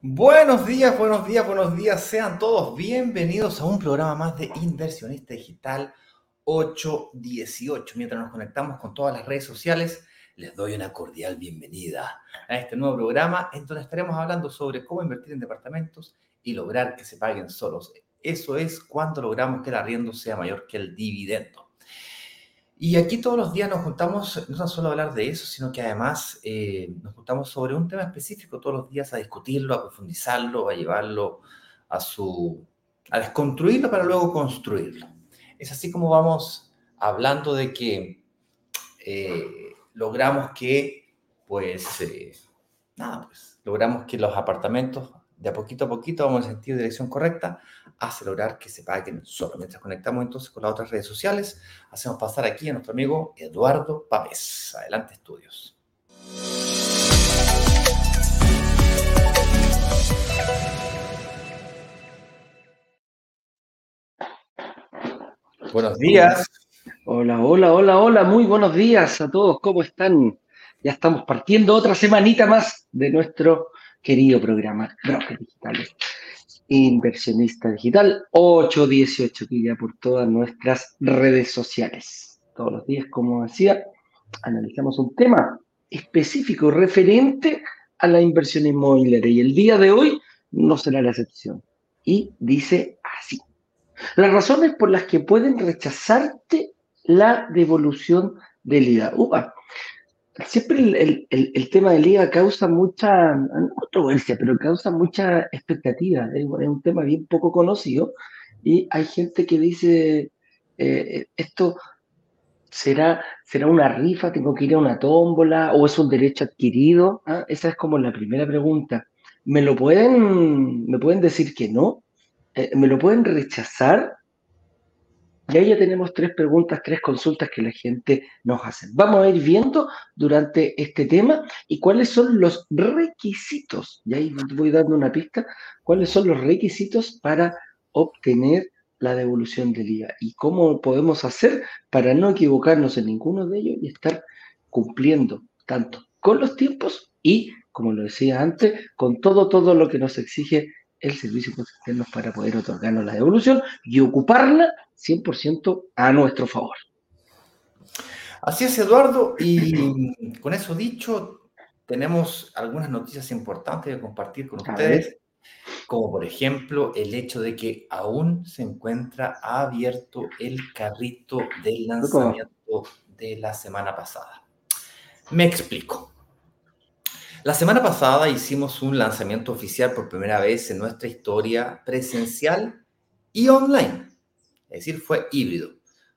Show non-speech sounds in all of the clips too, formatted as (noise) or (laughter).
Buenos días, buenos días, buenos días. Sean todos bienvenidos a un programa más de Inversionista Digital 818. Mientras nos conectamos con todas las redes sociales, les doy una cordial bienvenida a este nuevo programa en donde estaremos hablando sobre cómo invertir en departamentos y lograr que se paguen solos. Eso es cuando logramos que el arriendo sea mayor que el dividendo. Y aquí todos los días nos juntamos no solo a hablar de eso, sino que además eh, nos juntamos sobre un tema específico todos los días a discutirlo, a profundizarlo, a llevarlo a su... a desconstruirlo para luego construirlo. Es así como vamos hablando de que eh, logramos que, pues, eh, nada, pues, logramos que los apartamentos de a poquito a poquito vamos en sentido de dirección correcta, hace lograr que se paguen solo. Mientras conectamos entonces con las otras redes sociales, hacemos pasar aquí a nuestro amigo Eduardo Pávez. Adelante, estudios. Buenos días. Hola, hola, hola, hola, muy buenos días a todos, ¿cómo están? Ya estamos partiendo otra semanita más de nuestro querido programa Brokers Digitales inversionista digital 818, que ya por todas nuestras redes sociales. Todos los días, como decía, analizamos un tema específico referente a la inversión inmobiliaria y el día de hoy no será la excepción. Y dice así. Las razones por las que pueden rechazarte la devolución del IVA. Upa, siempre el, tema del IVA causa mucha, no controversia, pero causa mucha expectativa. Es, un tema bien poco conocido y hay gente que dice, eh, esto será, será una rifa, tengo que ir a una tómbola o es un derecho adquirido. ¿Ah? Esa es como la primera pregunta. ¿Me lo pueden, me pueden decir que no? Eh, ¿Me lo pueden rechazar? Y ahí ya tenemos tres preguntas, tres consultas que la gente nos hace. Vamos a ir viendo durante este tema y cuáles son los requisitos. Y ahí voy dando una pista. ¿Cuáles son los requisitos para obtener la devolución del IVA? Y cómo podemos hacer para no equivocarnos en ninguno de ellos y estar cumpliendo tanto con los tiempos y, como lo decía antes, con todo, todo lo que nos exige el servicio de para poder otorgarnos la devolución y ocuparla 100% a nuestro favor. Así es, Eduardo. Y con eso dicho, tenemos algunas noticias importantes de compartir con ustedes, como por ejemplo el hecho de que aún se encuentra abierto el carrito del lanzamiento de la semana pasada. Me explico. La semana pasada hicimos un lanzamiento oficial por primera vez en nuestra historia presencial y online. Es decir, fue híbrido.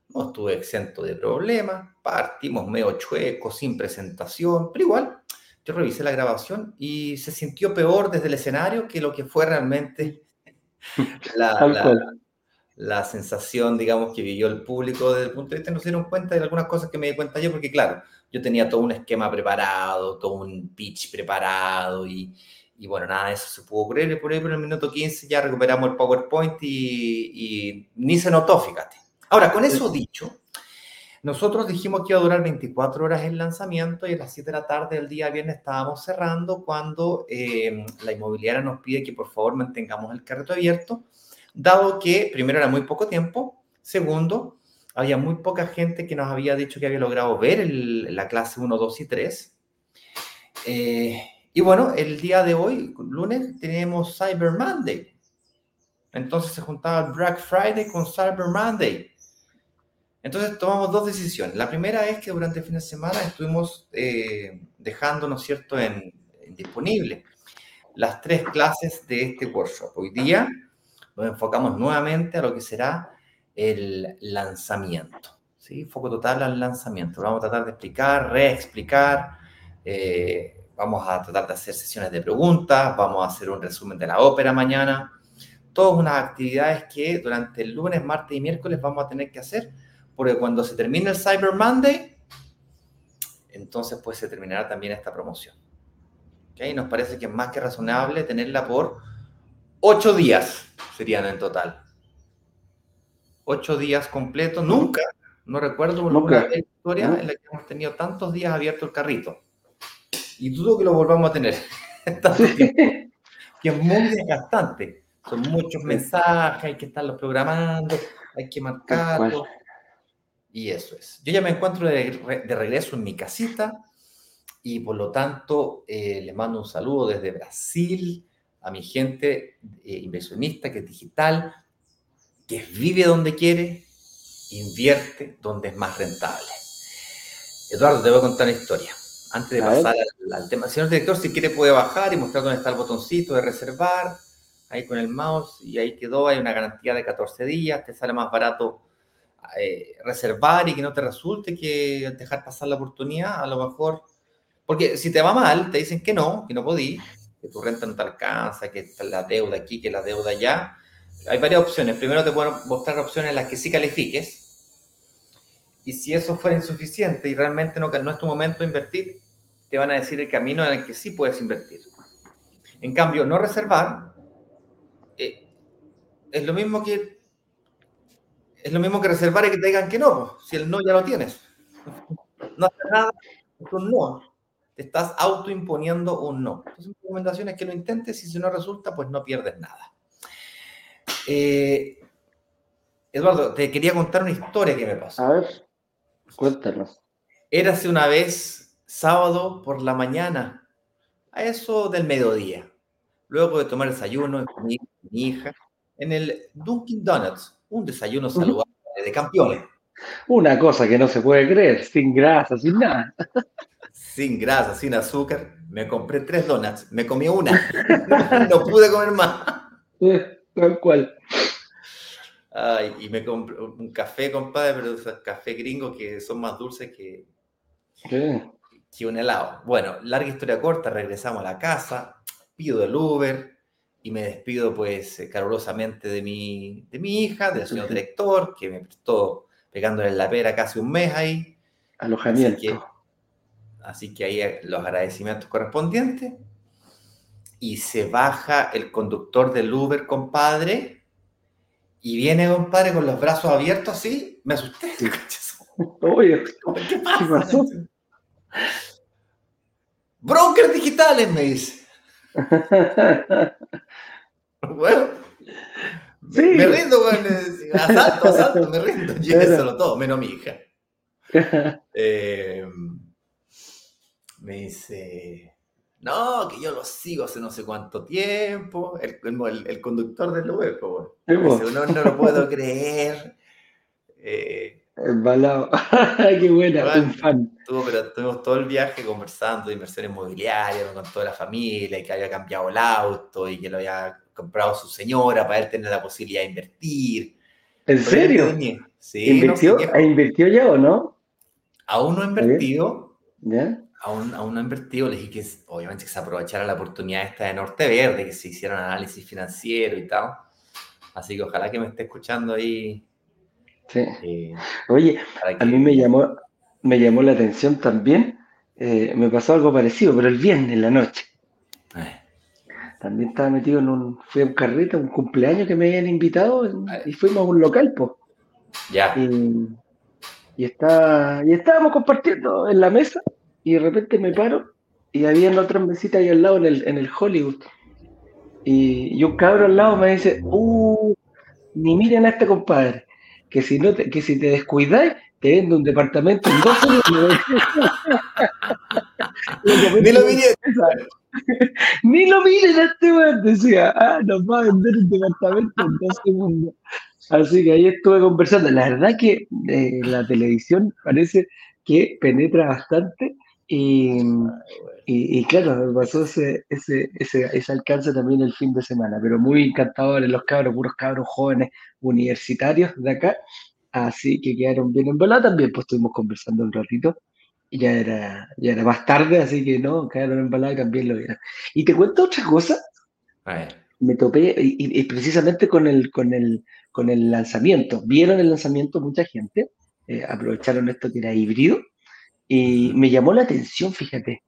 No estuve exento de problemas, partimos medio chueco, sin presentación, pero igual yo revisé la grabación y se sintió peor desde el escenario que lo que fue realmente (laughs) la, la, sensación, digamos, que vivió el público desde el punto de vista. Nos dieron cuenta de algunas cosas que me di cuenta yo, porque claro, yo tenía todo un esquema preparado, todo un pitch preparado y, y bueno, nada de eso se pudo ocurrir. Por ahí, por el minuto 15 ya recuperamos el PowerPoint y, ni se notó, fíjate. Ahora, con eso dicho, nosotros dijimos que iba a durar 24 horas el lanzamiento y a las 7 de la tarde del día viernes estábamos cerrando cuando eh, la inmobiliaria nos pide que por favor mantengamos el carrito abierto, dado que primero era muy poco tiempo, segundo, había muy poca gente que nos había dicho que había logrado ver la clase 1, 2 y 3. Eh, y bueno, el día de hoy, lunes, tenemos Cyber Monday. Entonces se juntaba Black Friday con Cyber Monday. Entonces tomamos dos decisiones. La primera es que durante el fin de semana estuvimos eh, dejando, ¿no es cierto?, en, disponible las tres clases de este workshop. Hoy día nos enfocamos nuevamente a lo que será el lanzamiento. ¿sí? Foco total al lanzamiento. Vamos a tratar de explicar, reexplicar, eh, Vamos a tratar de hacer sesiones de preguntas, vamos a hacer un resumen de la ópera mañana. Todas unas actividades que durante el lunes, martes y miércoles vamos a tener que hacer porque cuando se termine el Cyber Monday, entonces pues se terminará también esta promoción. ¿Okay? Nos parece que es más que razonable tenerla por ocho días, serían en total. Ocho días completos, nunca, no recuerdo una historia en la que hemos tenido tantos días abierto el carrito. Y dudo que lo volvamos a tener. (laughs) que es muy desgastante. Son muchos mensajes, hay que estarlos programando, hay que marcarlos. Y eso es. Yo ya me encuentro de, regreso en mi casita y por lo tanto eh, le mando un saludo desde Brasil a mi gente eh, inversionista que es digital, que vive donde quiere, invierte donde es más rentable. Eduardo, te voy a contar una historia. Antes de pasar al, tema, señor director, si quiere puede bajar y mostrar dónde está el botoncito de reservar, ahí con el mouse, y ahí quedó, hay una garantía de 14 días, te sale más barato eh, reservar y que no te resulte que dejar pasar la oportunidad, a lo mejor, porque si te va mal, te dicen que no, que no podí, que tu renta no te alcanza, que está la deuda aquí, que la deuda allá. Hay varias opciones. Primero te pueden mostrar opciones en las que sí califiques, y si eso fuera insuficiente y realmente no, no es tu momento de invertir, te van a decir el camino en el que sí puedes invertir. En cambio, no reservar eh, es lo mismo que es lo mismo que reservar y que te digan que no, si el no ya lo tienes. No haces nada, es un no. Te estás autoimponiendo un no. Entonces, mi recomendación es que lo intentes y si no resulta, pues no pierdes nada. Eh, Eduardo, te quería contar una historia que me pasó. A ver. Cuéntanos. Érase una vez sábado por la mañana, a eso del mediodía, luego de tomar desayuno con mi, hija, en el Dunkin' Donuts, un desayuno saludable de campeones. Una cosa que no se puede creer, sin grasa, sin nada. Sin grasa, sin azúcar. Me compré tres donuts, me comí una. (laughs) no pude comer más. Tal cual. Ay, y me compré un café, compadre, pero esos café gringos que son más dulces que, que un helado. Bueno, larga historia corta, regresamos a la casa, pido el Uber y me despido pues eh, calurosamente de mi, de mi hija, del señor director, que me prestó pegándole en la pera casi un mes ahí. Alojamiento. Así que, así que ahí eh, los agradecimientos correspondientes. Y se baja el conductor del Uber, compadre, y viene, compadre, con los brazos abiertos así, me asusté. (laughs) Oye, ¿qué pasa? Brokers digitales, me dice. (laughs) bueno, me rindo, con asalto, asalto, me rindo. Y eso todo, menos mi hija. (laughs) Eh, me dice, no, que yo lo sigo hace no sé cuánto tiempo. El, el, conductor del web, no, no lo puedo creer. Eh, Embalado. (laughs) Qué buena, un fan. pero tuvimos todo el viaje conversando de inversión inmobiliaria, con toda la familia, y que había cambiado el auto y que lo había comprado su señora para él tener la posibilidad de invertir. ¿En serio? Sí, ¿Invirtió? ¿Invirtió ya o no? Aún no ha invertido. ¿Ya? Aún, aún no invertido, le dije que obviamente que se aprovechara la oportunidad esta de Norte Verde, que se hiciera un análisis financiero y tal. Así que ojalá que me esté escuchando ahí. Sí. Eh, Oye, a mí me llamó, me llamó la atención también, eh, me pasó algo parecido, pero el viernes en la noche. Eh. También estaba metido en un, fui a un carrito, un cumpleaños que me habían invitado y fuimos a un local, pues. Ya. Y, y, está, y estábamos compartiendo en la mesa y de repente me paro y había otra mesita ahí al lado en el, en el Hollywood. Y, un cabro al lado me dice, uh, ni miren a este compadre, que si, no te, que si te descuidáis, te vendo un departamento en dos segundos. (laughs) Ni lo miren. (laughs) Ni lo miren a este weón, decía, ah, nos va a vender un departamento en dos segundos. Así que ahí estuve conversando. La verdad que eh, la televisión parece que penetra bastante y, y, claro, me pasó ese, ese, ese, alcance también el fin de semana, pero muy encantadores los cabros, puros cabros jóvenes universitarios de acá, así que quedaron bien en bola también, pues estuvimos conversando un ratito, y ya era, ya era más tarde, así que no, quedaron en bola y también lo vieron. Y te cuento otra cosa, me topé, y, precisamente con el, con, el, con el lanzamiento, vieron el lanzamiento mucha gente, eh, aprovecharon esto que era híbrido y me llamó la atención, fíjate.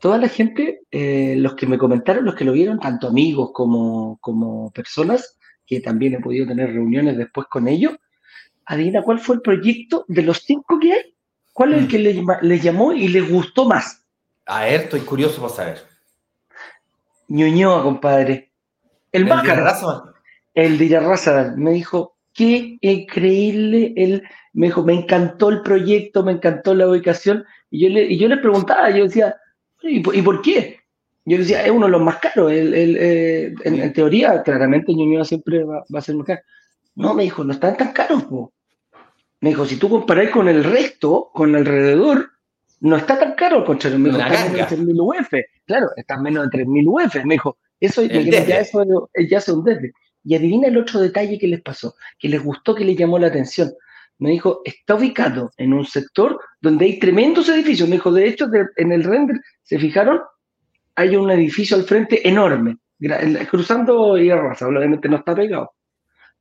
Toda la gente, eh, los que me comentaron, los que lo vieron, tanto amigos como, como personas, que también he podido tener reuniones después con ellos, adivina cuál fue el proyecto de los cinco que hay, cuál es el mm. que les, llamó y les gustó más. A ver, estoy curioso para saber. Ñuñoa, compadre. El, más El de Irarraza me dijo, qué increíble el, me dijo, me encantó el proyecto, me encantó la ubicación. Y yo le, y yo le preguntaba, yo decía, ¿y, por qué? Yo decía, es uno de los más caros. El, eh, en, teoría, claramente Ñuñoa siempre va, a ser más caro. No, me dijo, no están tan caros. Me dijo, si tú comparas con el resto, con alrededor, no está tan caro, contrario. Me dijo, está menos de 3.000 UF. Claro, está menos de 3.000 UF. Me dijo, eso, ya, eso ya es un desde. Y adivina el otro detalle que les pasó, que les gustó, que les llamó la atención. Me dijo, está ubicado en un sector donde hay tremendos edificios. Me dijo, de hecho, en el render, ¿se fijaron? Hay un edificio al frente enorme, cruzando y arrasa, obviamente no está pegado.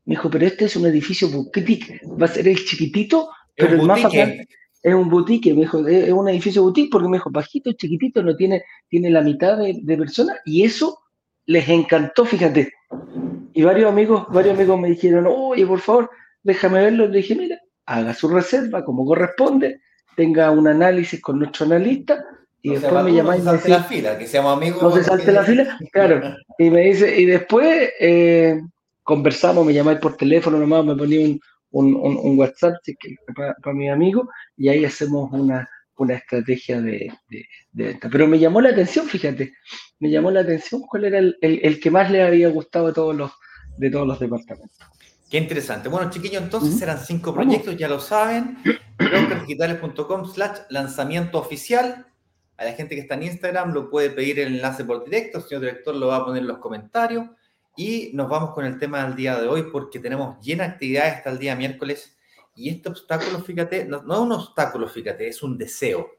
Me dijo, pero este es un edificio boutique, va a ser el chiquitito, pero el más es un boutique, me dijo, es un edificio boutique porque me dijo, bajito, chiquitito, no tiene, tiene la mitad de, de personas y eso les encantó, fíjate. Y varios amigos, varios amigos me dijeron, oye, por favor, déjame verlo. Le dije, mira, haga su reserva como corresponde, tenga un análisis con nuestro analista y después me llamáis. No se salte la fila, que seamos amigos. No se salte la fila, claro. (laughs) Y me dice, y después eh, conversamos, me llamáis por teléfono nomás, me ponía un, un, un, WhatsApp para, mi amigo y ahí hacemos una, una estrategia de, venta. Pero me llamó la atención, fíjate, me llamó la atención cuál era el, el, que más le había gustado de todos los, de todos los departamentos. Qué interesante. Bueno, chiquillos, entonces serán cinco proyectos, ya lo saben. brokersdigitales.com slash lanzamiento oficial. A la gente que está en Instagram lo puede pedir el enlace por directo, el señor director lo va a poner en los comentarios. Y nos vamos con el tema del día de hoy porque tenemos llena de actividades hasta el día miércoles. Y este obstáculo, fíjate, no, no es un obstáculo, fíjate, es un deseo.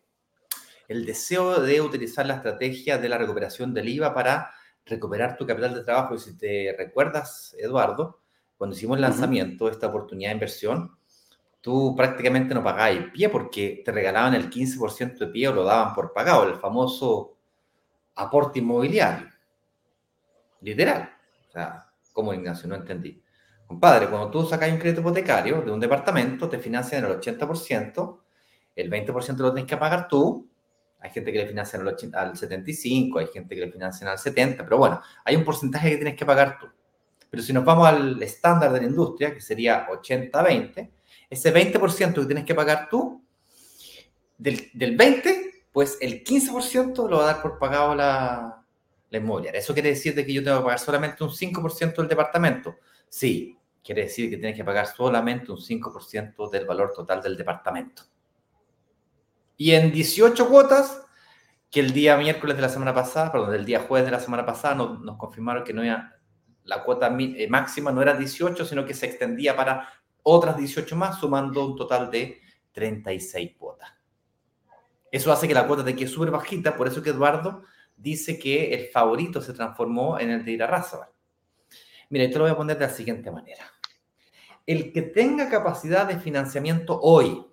El deseo de utilizar la estrategia de la recuperación del IVA para recuperar tu capital de trabajo. Y si te recuerdas, Eduardo, cuando hicimos el lanzamiento de esta oportunidad de inversión, tú prácticamente no pagabas el pie porque te regalaban el 15% de pie o lo daban por pagado, el famoso aporte inmobiliario. Literal. O sea, ¿cómo Ignacio? No entendí. Compadre, cuando tú sacas un crédito hipotecario de un departamento, te financian el 80%, el 20% lo tienes que pagar tú. Hay gente que le financia al 75%, hay gente que le financia al 70%, pero bueno, hay un porcentaje que tienes que pagar tú. Pero si nos vamos al estándar de la industria, que sería 80-20, ese 20% que tienes que pagar tú, del, del 20, pues el 15% lo va a dar por pagado la, la inmobiliaria. ¿Eso quiere decir de que yo tengo que pagar solamente un 5% del departamento? Sí, quiere decir que tienes que pagar solamente un 5% del valor total del departamento. Y en 18 cuotas, que el día miércoles de la semana pasada, perdón, el día jueves de la semana pasada nos, confirmaron que no era, la cuota eh, máxima no era 18, sino que se extendía para otras 18 más, sumando un total de 36 cuotas. Eso hace que la cuota te quede súper bajita, por eso que Eduardo dice que el favorito se transformó en el de Irarrázaval. Mira, esto lo voy a poner de la siguiente manera. El que tenga capacidad de financiamiento hoy,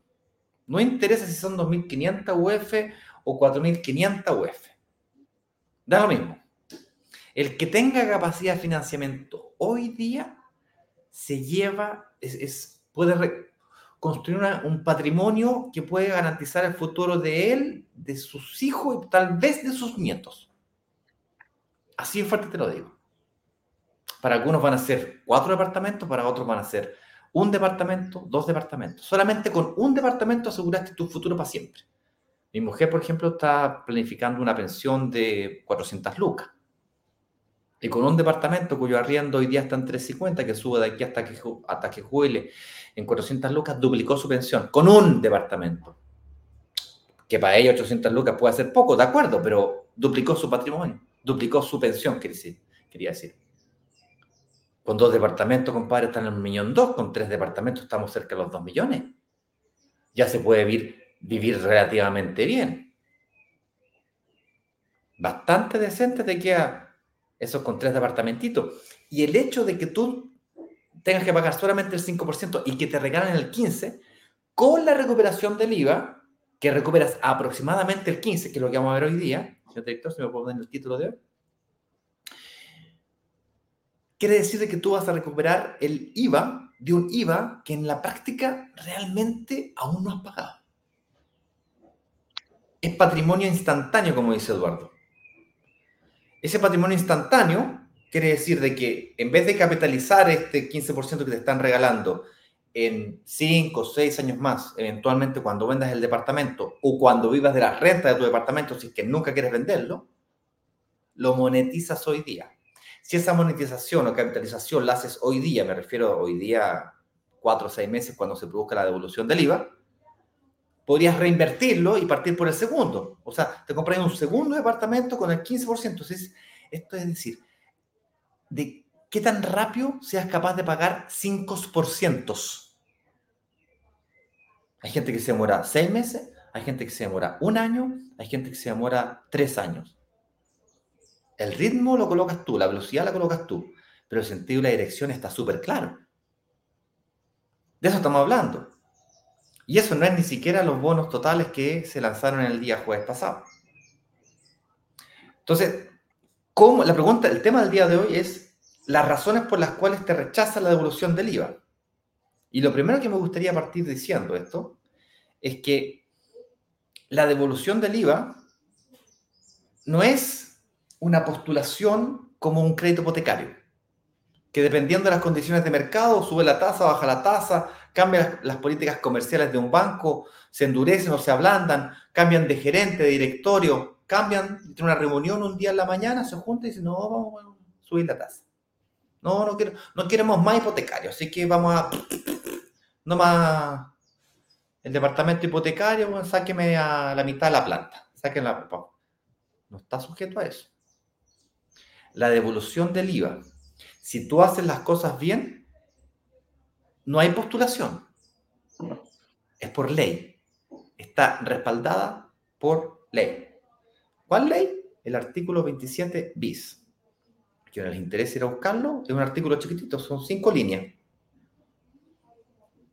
no interesa si son 2.500 UF o 4.500 UF, da lo mismo. El que tenga capacidad de financiamiento hoy día se lleva, es, puede construir un patrimonio que puede garantizar el futuro de él, de sus hijos y tal vez de sus nietos. Así de fuerte te lo digo. Para algunos van a ser cuatro departamentos, para otros van a ser un departamento, dos departamentos. Solamente con un departamento aseguraste tu futuro para siempre. Mi mujer, por ejemplo, está planificando una pensión de 400 lucas. Y con un departamento cuyo arriendo hoy día está en 350, que sube de aquí hasta que, hasta que jubile en 400 lucas, duplicó su pensión. Con un departamento. Que para ella 800 lucas puede ser poco, de acuerdo, pero duplicó su patrimonio, duplicó su pensión, quería decir. Con dos departamentos, compadre, están en un millón dos. Con tres departamentos estamos cerca de los dos millones. Ya se puede vivir, relativamente bien. Bastante decente te queda eso con tres departamentitos. Y el hecho de que tú tengas que pagar solamente el 5% y que te regalen el 15%, con la recuperación del IVA, que recuperas aproximadamente el 15, que es lo que vamos a ver hoy día, señor director, si me puedo poner el título de hoy, quiere decir que tú vas a recuperar el IVA de un IVA que en la práctica realmente aún no has pagado. Es patrimonio instantáneo, como dice Eduardo. Ese patrimonio instantáneo quiere decir de que en vez de capitalizar este 15% que te están regalando en 5 o 6 años más, eventualmente cuando vendas el departamento o cuando vivas de la renta de tu departamento, si es que nunca quieres venderlo, lo monetizas hoy día. Si esa monetización o capitalización la haces hoy día, me refiero hoy día 4 o 6 meses cuando se produzca la devolución del IVA, podrías reinvertirlo y partir por el segundo. O sea, te compras un segundo departamento con el 15%. Entonces, esto es decir, de qué tan rápido seas capaz de pagar 5%. Hay gente que se demora seis meses, hay gente que se demora un año, hay gente que se demora tres años. El ritmo lo colocas tú, la velocidad la colocas tú, pero el sentido y la dirección está súper claro. De eso estamos hablando. Y eso no es ni siquiera los bonos totales que se lanzaron el día jueves pasado. Entonces, ¿cómo? la pregunta, el tema del día de hoy es las razones por las cuales te rechaza la devolución del IVA. Y lo primero que me gustaría partir diciendo esto es que la devolución del IVA no es una postulación como un crédito hipotecario, que dependiendo de las condiciones de mercado, sube la tasa, baja la tasa, cambian las, políticas comerciales de un banco, se endurecen o se ablandan, cambian de gerente, de directorio, cambian, entre una reunión un día en la mañana, se juntan y dicen, no, vamos a subir la tasa. No, no, quiero, no queremos más hipotecario, así que vamos a (laughs) no más el departamento hipotecario, bueno, sáqueme a la mitad de la planta. Sáquenla, no está sujeto a eso. La devolución del IVA. Si tú haces las cosas bien, no hay postulación. Es por ley. Está respaldada por ley. ¿Cuál ley? El artículo 27 bis. Que no les interesa ir a buscarlo, es un artículo chiquitito, son cinco líneas.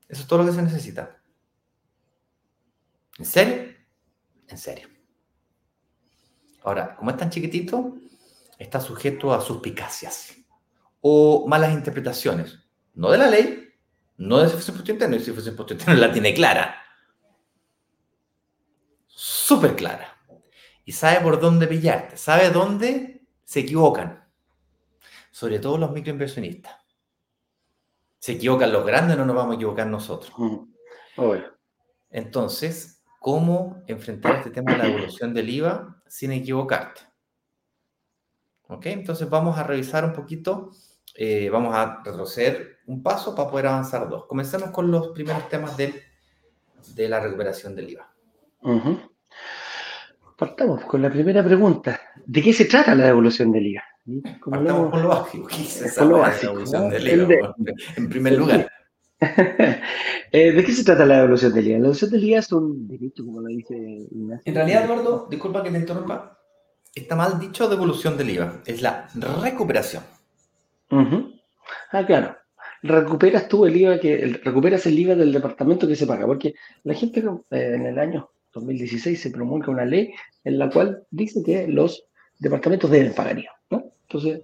Eso es todo lo que se necesita. ¿En serio? En serio. Ahora, como es tan chiquitito, está sujeto a suspicacias o malas interpretaciones. No de la ley, no de si fuese impuesto interno, si fuese impuesto interno (laughs) la tiene clara. Súper clara. Y sabe por dónde pillarte, sabe dónde se equivocan. Sobre todo los microinversionistas se equivocan los grandes, no nos vamos a equivocar nosotros. Mm, Entonces, ¿cómo enfrentar este tema de la evolución del IVA sin equivocarte? ¿Ok? Entonces vamos a revisar un poquito, eh, vamos a retroceder un paso para poder avanzar dos. Comencemos con los primeros temas de, de la recuperación del IVA. Partamos con la primera pregunta. ¿De qué se trata la devolución del IVA? Partamos con lo básico. En primer lugar. (laughs) Eh, ¿De qué se trata la devolución del IVA? La devolución del IVA es un derecho, como lo dice Ignacio. En realidad, Eduardo, disculpa que te interrumpa, está mal dicho devolución del IVA, es la recuperación. Ah, claro. Recuperas tú el IVA, que recuperas el IVA del departamento que se paga, porque la gente eh, en el año 2016 se promulga una ley en la cual dice que los departamentos deben pagar IVA. Entonces,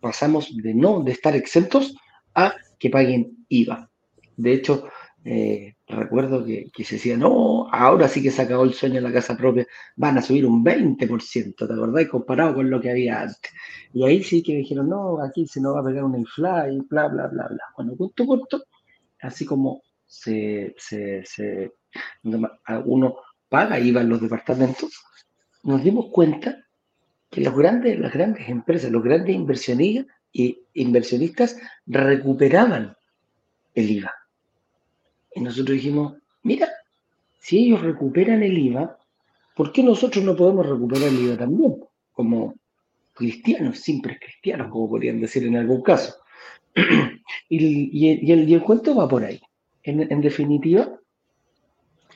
pasamos de no de estar exentos a que paguen IVA. De hecho, eh, recuerdo que, se decía, no, ahora sí que se acabó el sueño en la casa propia, van a subir un 20%, ¿te acordás? Comparado con lo que había antes. Y ahí sí que dijeron, no, aquí se nos va a pegar una infla y bla, bla, bla, bla. Bueno, punto corto, así como se, se, se, uno paga IVA en los departamentos, nos dimos cuenta que los grandes, las grandes empresas, los grandes inversionistas, y inversionistas recuperaban el IVA. Y nosotros dijimos, mira, si ellos recuperan el IVA, ¿por qué nosotros no podemos recuperar el IVA también? Como cristianos, simples cristianos, como podrían decir en algún caso. (clears throat) y, el, cuento va por ahí. En, definitiva,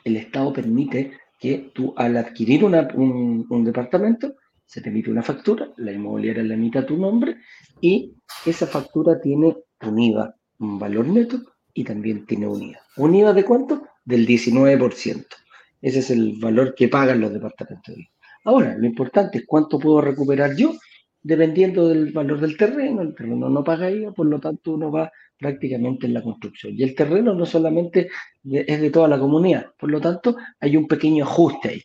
el Estado permite que tú al adquirir un departamento se te emite una factura, la inmobiliaria la emite a tu nombre y esa factura tiene un IVA, un valor neto y también tiene un IVA. ¿Un IVA de cuánto? del 19%. Ese es el valor que pagan los departamentos de. Ahora, lo importante es cuánto puedo recuperar yo, dependiendo del valor del terreno. El terreno no paga IVA, por lo tanto uno va prácticamente en la construcción. Y el terreno no solamente es de toda la comunidad, por lo tanto hay un pequeño ajuste ahí.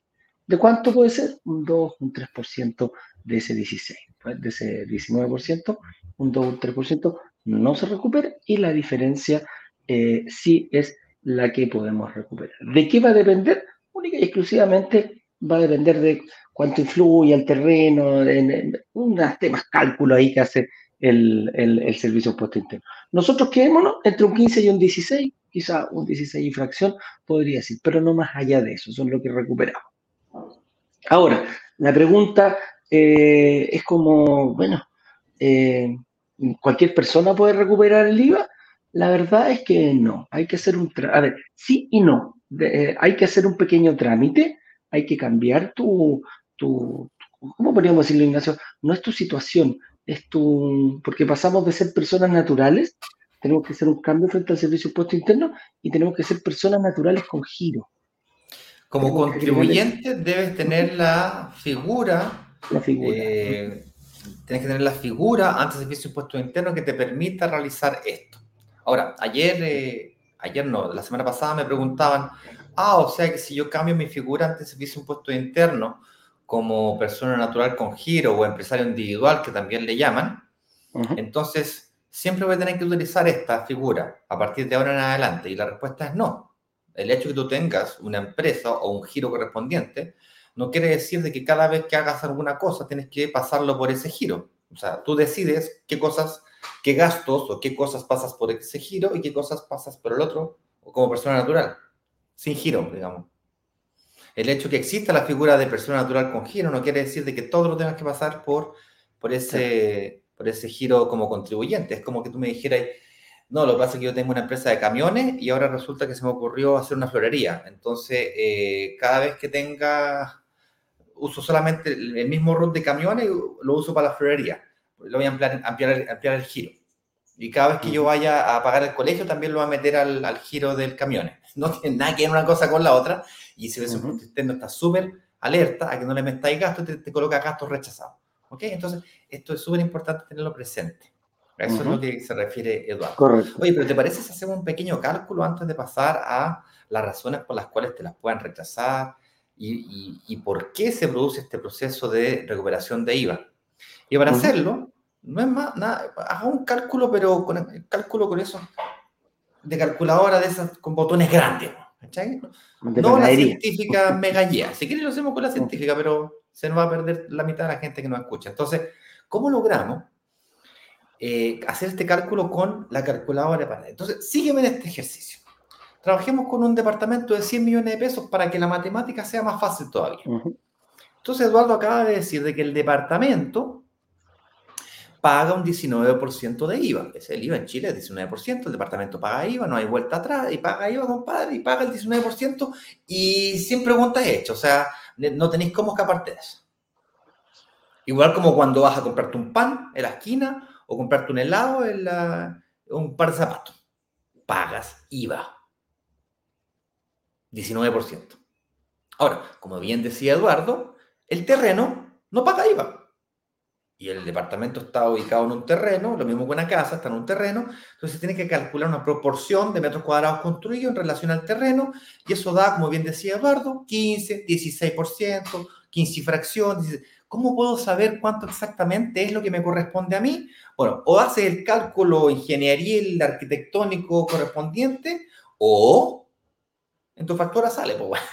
¿De cuánto puede ser? Un 2, un 3% de ese 16, pues, de ese 19%, un 2, un 3% no se recupera y la diferencia eh, sí es la que podemos recuperar. ¿De qué va a depender? Única y exclusivamente va a depender de cuánto influye el terreno, en, unos temas cálculo ahí que hace el, el, servicio de puesto interno. Nosotros quedémonos entre un 15 y un 16, quizá un 16 y fracción podría ser, pero no más allá de eso, son lo que recuperamos. Ahora, la pregunta eh, es como, bueno, eh, ¿cualquier persona puede recuperar el IVA? La verdad es que no, hay que hacer un, a ver, sí y no, eh, hay que hacer un pequeño trámite, hay que cambiar tu, tu, ¿cómo podríamos decirlo, Ignacio? No es tu situación, es tu, porque pasamos de ser personas naturales, tenemos que hacer un cambio frente al servicio puesto interno y tenemos que ser personas naturales con giro. Como contribuyente debes tener la figura, la figura. Eh, tienes que tener la figura antes del servicio impuesto interno que te permita realizar esto. Ahora, ayer, eh, ayer no, la semana pasada me preguntaban, ah, o sea que si yo cambio mi figura antes del servicio impuesto interno, como persona natural con giro o empresario individual, que también le llaman, entonces siempre voy a tener que utilizar esta figura a partir de ahora en adelante. Y la respuesta es no. El hecho de que tú tengas una empresa o un giro correspondiente no quiere decir de que cada vez que hagas alguna cosa tienes que pasarlo por ese giro. O sea, tú decides qué cosas, qué gastos o qué cosas pasas por ese giro y qué cosas pasas por el otro como persona natural, sin giro, digamos. El hecho que exista la figura de persona natural con giro no quiere decir de que todo lo tengas que pasar por, por, ese, por ese giro como contribuyente. Es como que tú me dijeras, no, lo que pasa es que yo tengo una empresa de camiones y ahora resulta que se me ocurrió hacer una florería. Entonces, eh, cada vez que tenga, uso solamente el mismo rol de camiones, lo uso para la florería. Lo voy a ampliar, ampliar, ampliar el giro. Y cada vez que yo vaya a pagar el colegio, también lo voy a meter al, al giro del camión. (laughs) No tiene nada que ver una cosa con la otra. Y si ves uh -huh. que está súper alerta a que no le metáis gastos, te, te coloca gastos rechazados. ¿Ok? Entonces, esto es súper importante tenerlo presente. A eso uh -huh. es lo que se refiere Eduardo. Correcto. Oye, pero ¿te parece si hacemos un pequeño cálculo antes de pasar a las razones por las cuales te las puedan rechazar y, y, y por qué se produce este proceso de recuperación de IVA? Y para uh -huh. hacerlo, no es más, nada, haga un cálculo, pero con el cálculo con eso de calculadora de esas con botones grandes. ¿cachai? No la científica (laughs) mega yeah. Si quieres lo hacemos con la científica, pero se nos va a perder la mitad de la gente que nos escucha. Entonces, ¿cómo logramos eh, hacer este cálculo con la calculadora para Entonces, sígueme en este ejercicio. Trabajemos con un departamento de 100 millones de pesos para que la matemática sea más fácil todavía. Uh -huh. Entonces, Eduardo acaba de decir de que el departamento paga un 19% de IVA. Es el IVA en Chile es 19%, el departamento paga IVA, no hay vuelta atrás, y paga IVA, compadre, y paga el 19%, y sin preguntas hechas, o sea, no tenéis cómo escaparte de eso. Igual como cuando vas a comprarte un pan en la esquina, o comprarte un helado, en la, un par de zapatos. Pagas IVA. 19%. Ahora, como bien decía Eduardo, el terreno no paga IVA y el departamento está ubicado en un terreno, lo mismo que una casa, está en un terreno, entonces tiene que calcular una proporción de metros cuadrados construidos en relación al terreno, y eso da, como bien decía Eduardo, 15, 16%, 15 y fracción. ¿Cómo puedo saber cuánto exactamente es lo que me corresponde a mí? Bueno, o hace el cálculo ingenieril arquitectónico correspondiente, o en tu factura sale, pues bueno,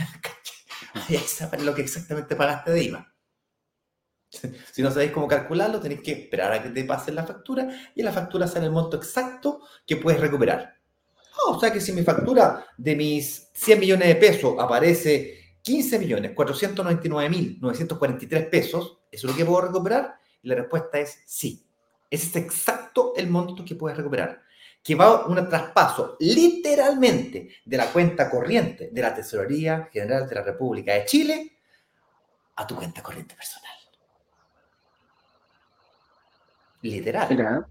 (laughs) ya sabes lo que exactamente pagaste de IVA. Si no sabéis cómo calcularlo, tenéis que esperar a que te pasen la factura y en la factura sale el monto exacto que puedes recuperar. Oh, o sea que si mi factura de mis 100 millones de pesos aparece 15 millones 499 mil 943 pesos, ¿eso es lo que puedo recuperar? Y la respuesta es sí. Ese es exacto el monto que puedes recuperar. Que va un traspaso literalmente de la cuenta corriente de la Tesorería General de la República de Chile a tu cuenta corriente personal. Literal. Mira.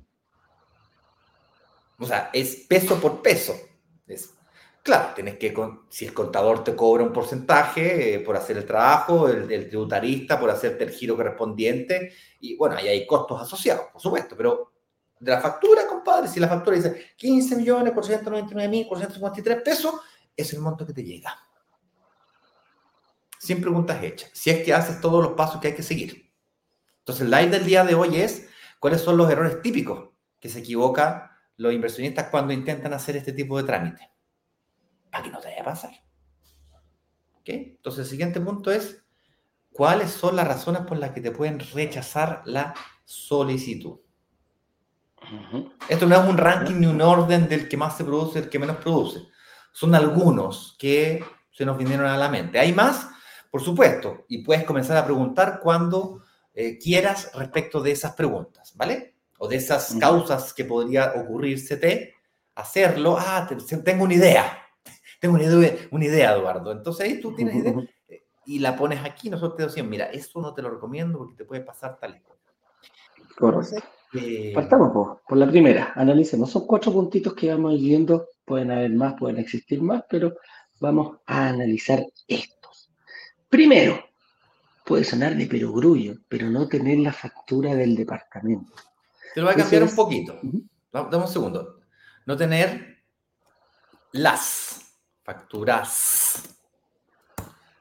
O sea, es peso por peso. Es Claro, tienes que, si el contador te cobra un porcentaje eh, por hacer el trabajo, el, tributarista por hacerte el giro correspondiente, y bueno, ahí hay costos asociados, por supuesto, pero de la factura, compadre, si la factura dice 15 millones por 199 mil por 153 pesos, es el monto que te llega. Sin preguntas hechas, si es que haces todos los pasos que hay que seguir. Entonces, el live del día de hoy es cuáles son los errores típicos que se equivocan los inversionistas cuando intentan hacer este tipo de trámite para que no te vaya pasar. ¿Ok? Entonces, el siguiente punto es, ¿cuáles son las razones por las que te pueden rechazar la solicitud? Esto no es un ranking ni un orden del que más se produce, el que menos produce. Son algunos que se nos vinieron a la mente. ¿Hay más? Por supuesto. Y puedes comenzar a preguntar cuando eh, quieras respecto de esas preguntas, ¿vale? O de esas causas que podría ocurrirse, hacerlo. Ah, tengo una idea (laughs) tengo una idea, una idea, Eduardo. Entonces ahí tú tienes idea eh, y la pones aquí. Nosotros te decimos, mira, esto no te lo recomiendo porque te puede pasar tal y cual. Correcto. Eh, Partamos por, la primera, analicemos. Son cuatro puntitos que vamos viendo. Pueden haber más, pueden existir más, pero vamos a analizar estos. Primero, puede sonar de perogrullo, pero no tener la factura del departamento. Te lo voy a cambiar un poquito. Dame un segundo. No tener las facturas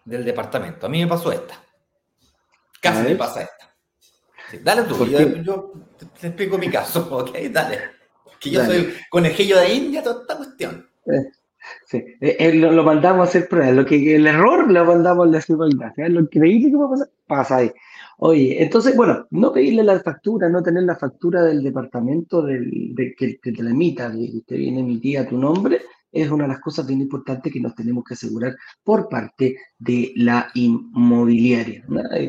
del departamento. A mí me pasó esta. Casi me pasa esta. dale tú, yo, te, explico mi caso, (laughs) ¿ok? Dale. Que yo soy conejillo de India, toda esta cuestión. Eh, sí. Eh, eh, lo, mandamos a hacer pruebas. Lo que, el error lo mandamos a la seguridad. Lo increíble que va a pasar, pasa ahí. Oye, entonces, bueno, no pedirle la factura, no tener la factura del departamento del, de, que, te la emita, que te viene emitida tu nombre, es una de las cosas bien importantes que nos tenemos que asegurar por parte de la inmobiliaria.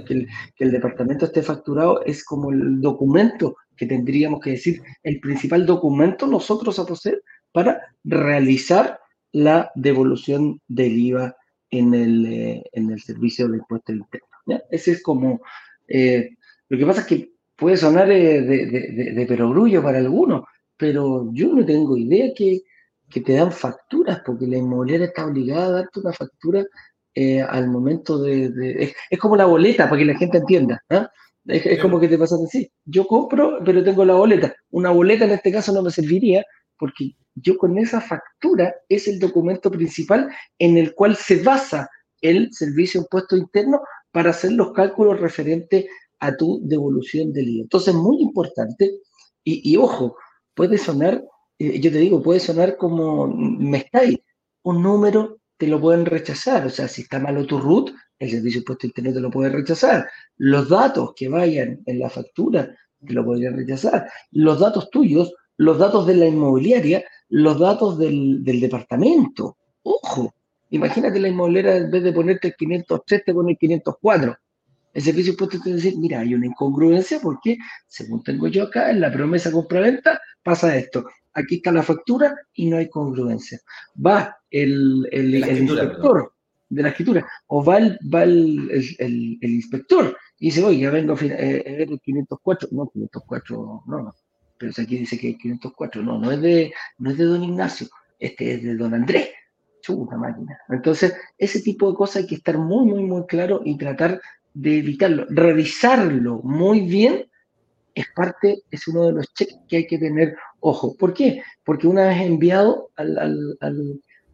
Que, el, departamento esté facturado es como el documento que tendríamos que decir, el principal documento nosotros a poseer para realizar la devolución del IVA en el, eh, en el servicio de impuesto interno. Ese es como, eh, lo que pasa es que puede sonar eh, de, de, de perogrullo para algunos, pero yo no tengo idea que que te dan facturas, porque la inmobiliaria está obligada a darte una factura eh, al momento de... es, como la boleta, para que la gente entienda. ¿ah? Es, como que te pasa así. Yo compro, pero tengo la boleta. Una boleta en este caso no me serviría porque yo con esa factura es el documento principal en el cual se basa el servicio impuesto interno para hacer los cálculos referentes a tu devolución del IVA. Entonces, muy importante, y, ojo, puede sonar eh, yo te digo, puede sonar como, me estáis, un número te lo pueden rechazar, o sea, si está malo tu root, el servicio de impuesto internet te lo puede rechazar. Los datos que vayan en la factura te lo podrían rechazar. Los datos tuyos, los datos de la inmobiliaria, los datos del, del departamento. Ojo, imagínate la inmobiliaria en vez de ponerte el 503 te pone el 504. El servicio impuesto te decir, mira, hay una incongruencia porque, según tengo yo acá, en la promesa compra-venta pasa esto aquí está la factura y no hay congruencia. Va el, el, inspector de la escritura, o va el, va el, inspector y dice, oye, ya vengo a eh, ver el 504, no, 504, no, no, pero aquí dice que hay 504, no, no es de, no es de don Ignacio, este es de don Andrés. Chuta máquina. Entonces, ese tipo de cosas hay que estar muy, muy, muy claro y tratar de evitarlo, revisarlo muy bien es parte, es uno de los cheques que hay que tener ojo. ¿Por qué? Porque una vez enviado al, al,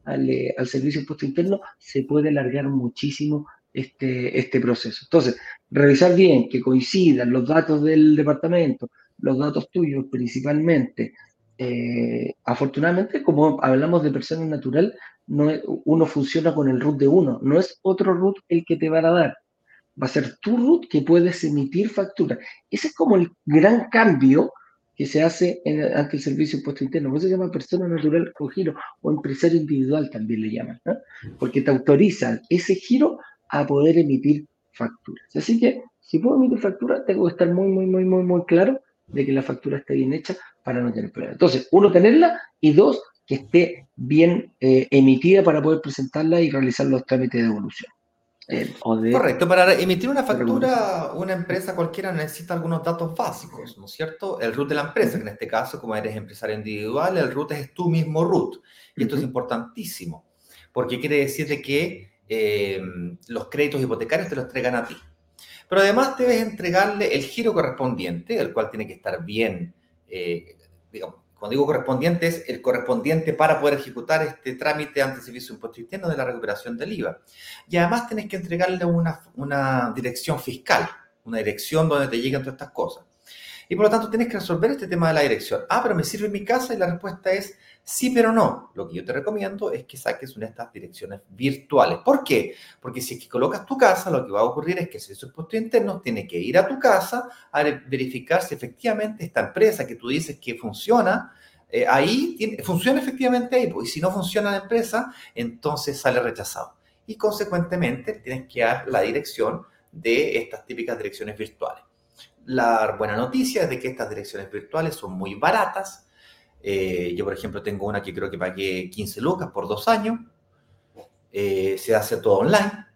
al, eh, servicio de impuesto interno, se puede alargar muchísimo este, este proceso. Entonces, revisar bien que coincidan los datos del departamento, los datos tuyos principalmente. Eh, afortunadamente, como hablamos de persona natural, no uno funciona con el root de uno, no es otro root el que te van a dar va a ser tu root que puedes emitir factura. Ese es como el gran cambio que se hace ante el servicio impuesto interno. Por eso se llama persona natural con giro o empresario individual también le llaman, porque te autorizan ese giro a poder emitir facturas. Así que si puedo emitir factura, tengo que estar muy, muy, muy, muy, muy claro de que la factura esté bien hecha para no tener problemas. Entonces, uno, tenerla y dos, que esté bien eh, emitida para poder presentarla y realizar los trámites de devolución. Correcto, para emitir una factura, una empresa cualquiera necesita algunos datos básicos, ¿no es cierto? El root de la empresa, que en este caso, como eres empresario individual, el root es tu mismo root. Y esto es importantísimo, porque quiere decir que eh, los créditos hipotecarios te los entregan a ti. Pero además debes entregarle el giro correspondiente, el cual tiene que estar bien, eh, digamos, cuando digo correspondiente, es el correspondiente para poder ejecutar este trámite ante el Servicio de Impuesto Interno de la recuperación del IVA. Y además tenés que entregarle una, una dirección fiscal, una dirección donde te lleguen todas estas cosas. Y por lo tanto tienes que resolver este tema de la dirección. Ah, pero me sirve mi casa y la respuesta es Sí, pero no. Lo que yo te recomiendo es que saques una de estas direcciones virtuales. ¿Por qué? Porque si es que colocas tu casa, lo que va a ocurrir es que el servicio de interno tiene que ir a tu casa a verificar si efectivamente esta empresa que tú dices que funciona, eh, ahí funciona efectivamente ahí. Pues, y si no funciona la empresa, entonces sale rechazado. Y consecuentemente tienes que dar la dirección de estas típicas direcciones virtuales. La buena noticia es de que estas direcciones virtuales son muy baratas eh, yo, por ejemplo, tengo una que creo que pagué 15 lucas por dos años. Eh, se hace todo online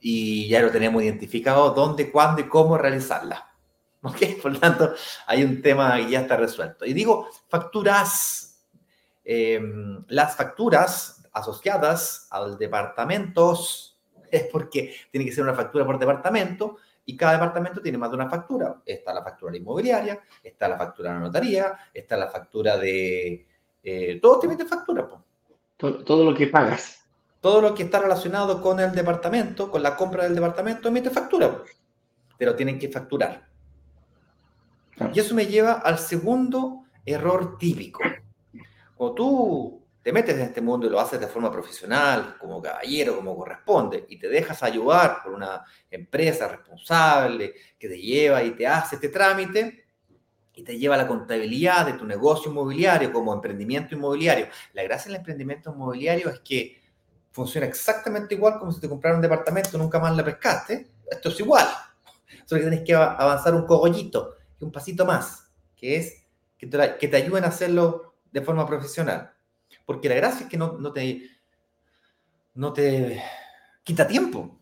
y ya lo tenemos identificado dónde, cuándo y cómo realizarla. (laughs) ¿Ok? Por lo tanto, hay un tema que ya está resuelto. Y digo, facturas, em, las facturas asociadas al departamentos, (laughs) es porque tiene que ser una factura por departamento, y cada departamento tiene más de una factura. Está la factura de la inmobiliaria, está la factura de la notaría, está la factura de... Eh, todo te mete factura. Todo, lo que pagas. Todo lo que está relacionado con el departamento, con la compra del departamento, emite factura. Pero tienen que facturar. Y eso me lleva al segundo error típico. Cuando tú te metes en este mundo y lo haces de forma profesional, como caballero, como corresponde, y te dejas ayudar por una empresa responsable que te lleva y te hace este trámite y te lleva la contabilidad de tu negocio inmobiliario como emprendimiento inmobiliario. La gracia del emprendimiento inmobiliario es que funciona exactamente igual como si te compraras un departamento, nunca más la pescaste. Esto es igual. Solo que tienes que avanzar un cogollito y un pasito más, que es que te, que te ayuden a hacerlo de forma profesional. Porque la gracia es que no, te, no te quita tiempo.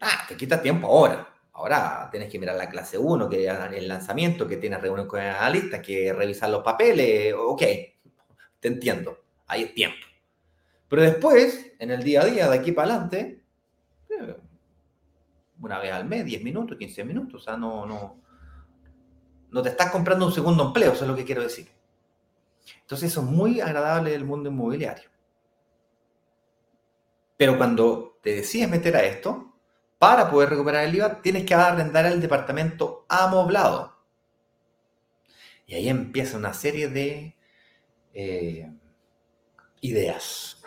Ah, te quita tiempo ahora. Ahora tienes que mirar la clase 1, que el lanzamiento, que tienes reunión con el analista, que revisar los papeles. Ok, te entiendo. Ahí es tiempo. Pero después, en el día a día, de aquí para adelante, eh, una vez al mes, 10 minutos, 15 minutos, o sea, no, no, no te estás comprando un segundo empleo, eso es lo que quiero decir. Entonces eso es muy agradable del mundo inmobiliario. Pero cuando te decides meter a esto, para poder recuperar el IVA, tienes que arrendar el departamento amoblado. Y ahí empieza una serie de eh, ideas.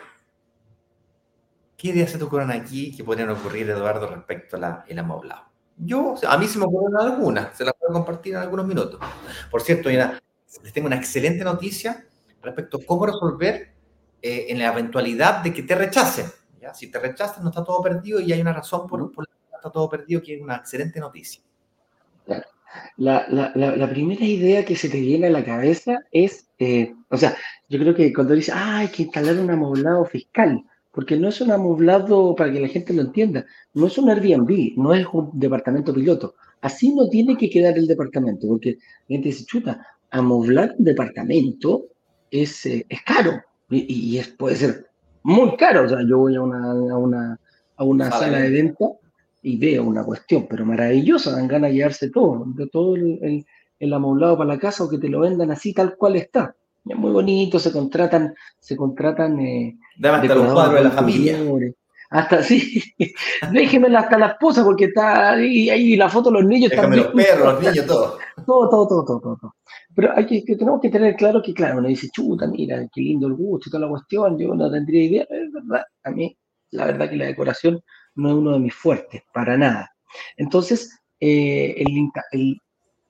¿Qué ideas se te ocurren aquí que podrían ocurrir, Eduardo, respecto al amoblado? Yo, a mí se me ocurren algunas, se las puedo compartir en algunos minutos. Por cierto, les tengo una excelente noticia respecto a cómo resolver eh, en la eventualidad de que te rechacen. ¿ya? Si te rechazan, no está todo perdido y hay una razón por, la que está todo perdido, que es una excelente noticia. La, la, la, primera idea que se te viene a la cabeza es, eh, o sea, yo creo que cuando dices, ah, hay que instalar un amoblado fiscal, porque no es un amoblado, para que la gente lo entienda, no es un Airbnb, no es un departamento piloto. Así no tiene que quedar el departamento, porque la gente dice, chuta, amoblar un departamento es, eh, es caro y, es, puede ser muy caro. O sea, yo voy a una, a una, a una sala de venta y veo una cuestión, pero maravillosa, dan ganas de llevarse todo, de todo el, el, amoblado para la casa o que te lo vendan así tal cual está. Es muy bonito, se contratan, se contratan eh, hasta los cuadros de la familia. Hasta sí, (laughs) déjeme hasta la esposa porque está ahí, ahí la foto de los niños Déjame los perros, los niños, todo. Todo, todo, todo, todo, todo. Pero hay que, tenemos que tener claro que, claro, uno dice, chuta, mira, qué lindo el gusto y toda la cuestión, yo no tendría idea, es verdad, a mí, la verdad que la decoración no es uno de mis fuertes, para nada. Entonces, eh,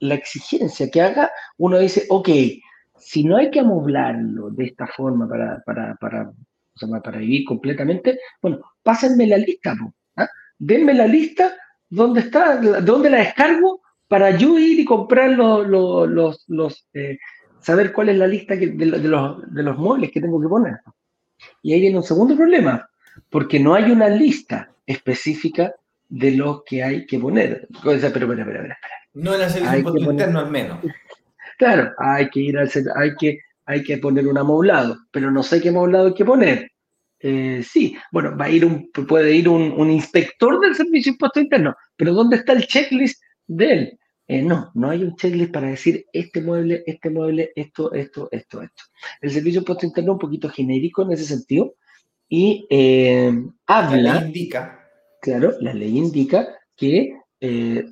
la exigencia que haga, uno dice, ok, si no hay que amoblarlo de esta forma para, para, para, para vivir completamente, bueno, pásenme la lista, ¿ah? denme la lista, ¿dónde está? ¿De dónde la descargo? Para yo ir y comprar los, los, los, eh, saber cuál es la lista de, los, de los muebles que tengo que poner. Y ahí viene un segundo problema, porque no hay una lista específica de lo que hay que poner. pero, pero, pero, pero, No en el servicio interno al menos. (laughs) Claro, hay que ir al hay que, hay que poner un amoblado, pero no sé qué amoblado hay que poner. Eh, sí, bueno, va a ir un, puede ir un, inspector del servicio impuesto interno, pero ¿dónde está el checklist de él? Eh, no, no hay un checklist para decir este mueble, este mueble, esto, esto, esto, esto. El servicio impuesto interno es un poquito genérico en ese sentido y eh, habla. La ley indica. Claro, la ley indica que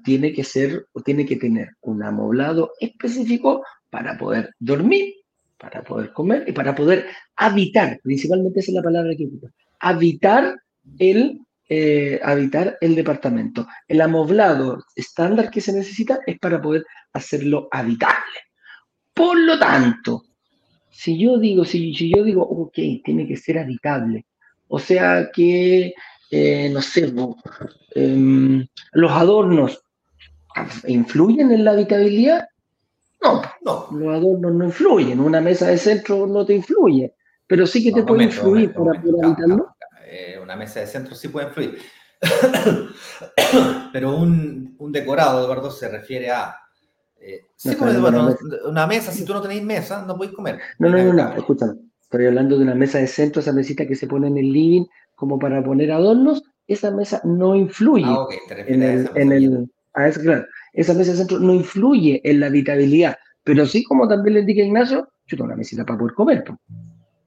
tiene que ser o tiene que tener un amoblado específico para poder dormir para poder comer y para poder habitar, principalmente esa es la palabra que uso, habitar el, eh, habitar el departamento. El amoblado estándar que se necesita es para poder hacerlo habitable. Por lo tanto, si yo digo, si, yo digo, ok, tiene que ser habitable, o sea que, eh, no sé, em, los adornos influyen en la habitabilidad, no, no. Los adornos no influyen. Una mesa de centro no te influye, pero sí que te puede influir para poder habitarlo. Eh, una mesa de centro sí puede influir. (coughs) pero un, un, decorado, Eduardo, se refiere a. Eh, sí, una, mesa. si tú no tenéis mesa, no podéis comer. No, no, no, no, escúchame. Estoy hablando de una mesa de centro, esa mesita que se pone en el living como para poner adornos. Esa mesa no influye ah, en el, en el, a esa, claro, esa mesa de centro no influye en la habitabilidad, pero sí, como también le indica Ignacio, yo tengo una mesita para poder comer.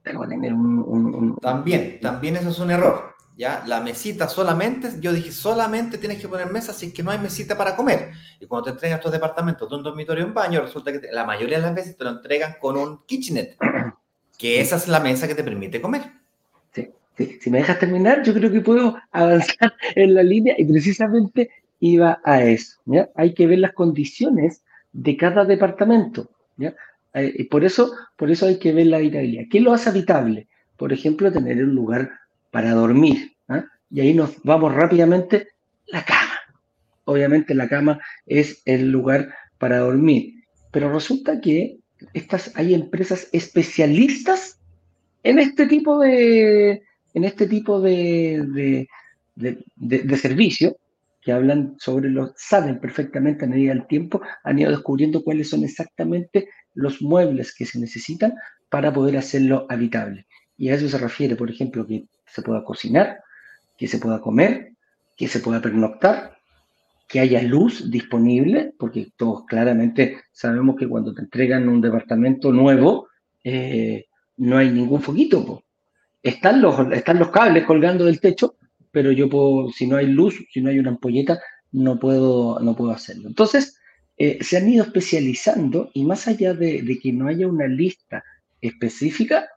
Tengo que tener un, También, también eso es un error. ¿ya? La mesita solamente, yo dije, solamente tienes que poner mesa si es que no hay mesita para comer. Y cuando te entregan estos departamentos de un dormitorio y un baño, resulta que la mayoría de las veces te lo entregan con un kitchenette, (clears throat) que esa es la mesa que te permite comer. Sí, sí. Si me dejas terminar, yo creo que puedo (laughs) avanzar en la línea y precisamente iba a eso. ¿ya? Hay que ver las condiciones de cada departamento. ¿ya? Eh, y por eso, por eso hay que ver la habitabilidad. ¿Qué lo hace habitable? Por ejemplo, tener un lugar para dormir. ¿ah? Y ahí nos vamos rápidamente, la cama. Obviamente la cama es el lugar para dormir. Pero resulta que estas, hay empresas especialistas en este tipo de, en este tipo de, de, de servicio que hablan sobre los, saben perfectamente a medida del tiempo, han ido descubriendo cuáles son exactamente los muebles que se necesitan para poder hacerlo habitable. Y a eso se refiere, por ejemplo, que se pueda cocinar, que se pueda comer, que se pueda pernoctar, que haya luz disponible, porque todos claramente sabemos que cuando te entregan un departamento nuevo, eh, no hay ningún foquito. Están, los, están los cables colgando del techo, pero yo puedo, si no hay luz, si no hay una ampolleta, no puedo, no puedo hacerlo. Entonces, eh, se han ido especializando y más allá de, que no haya una lista específica,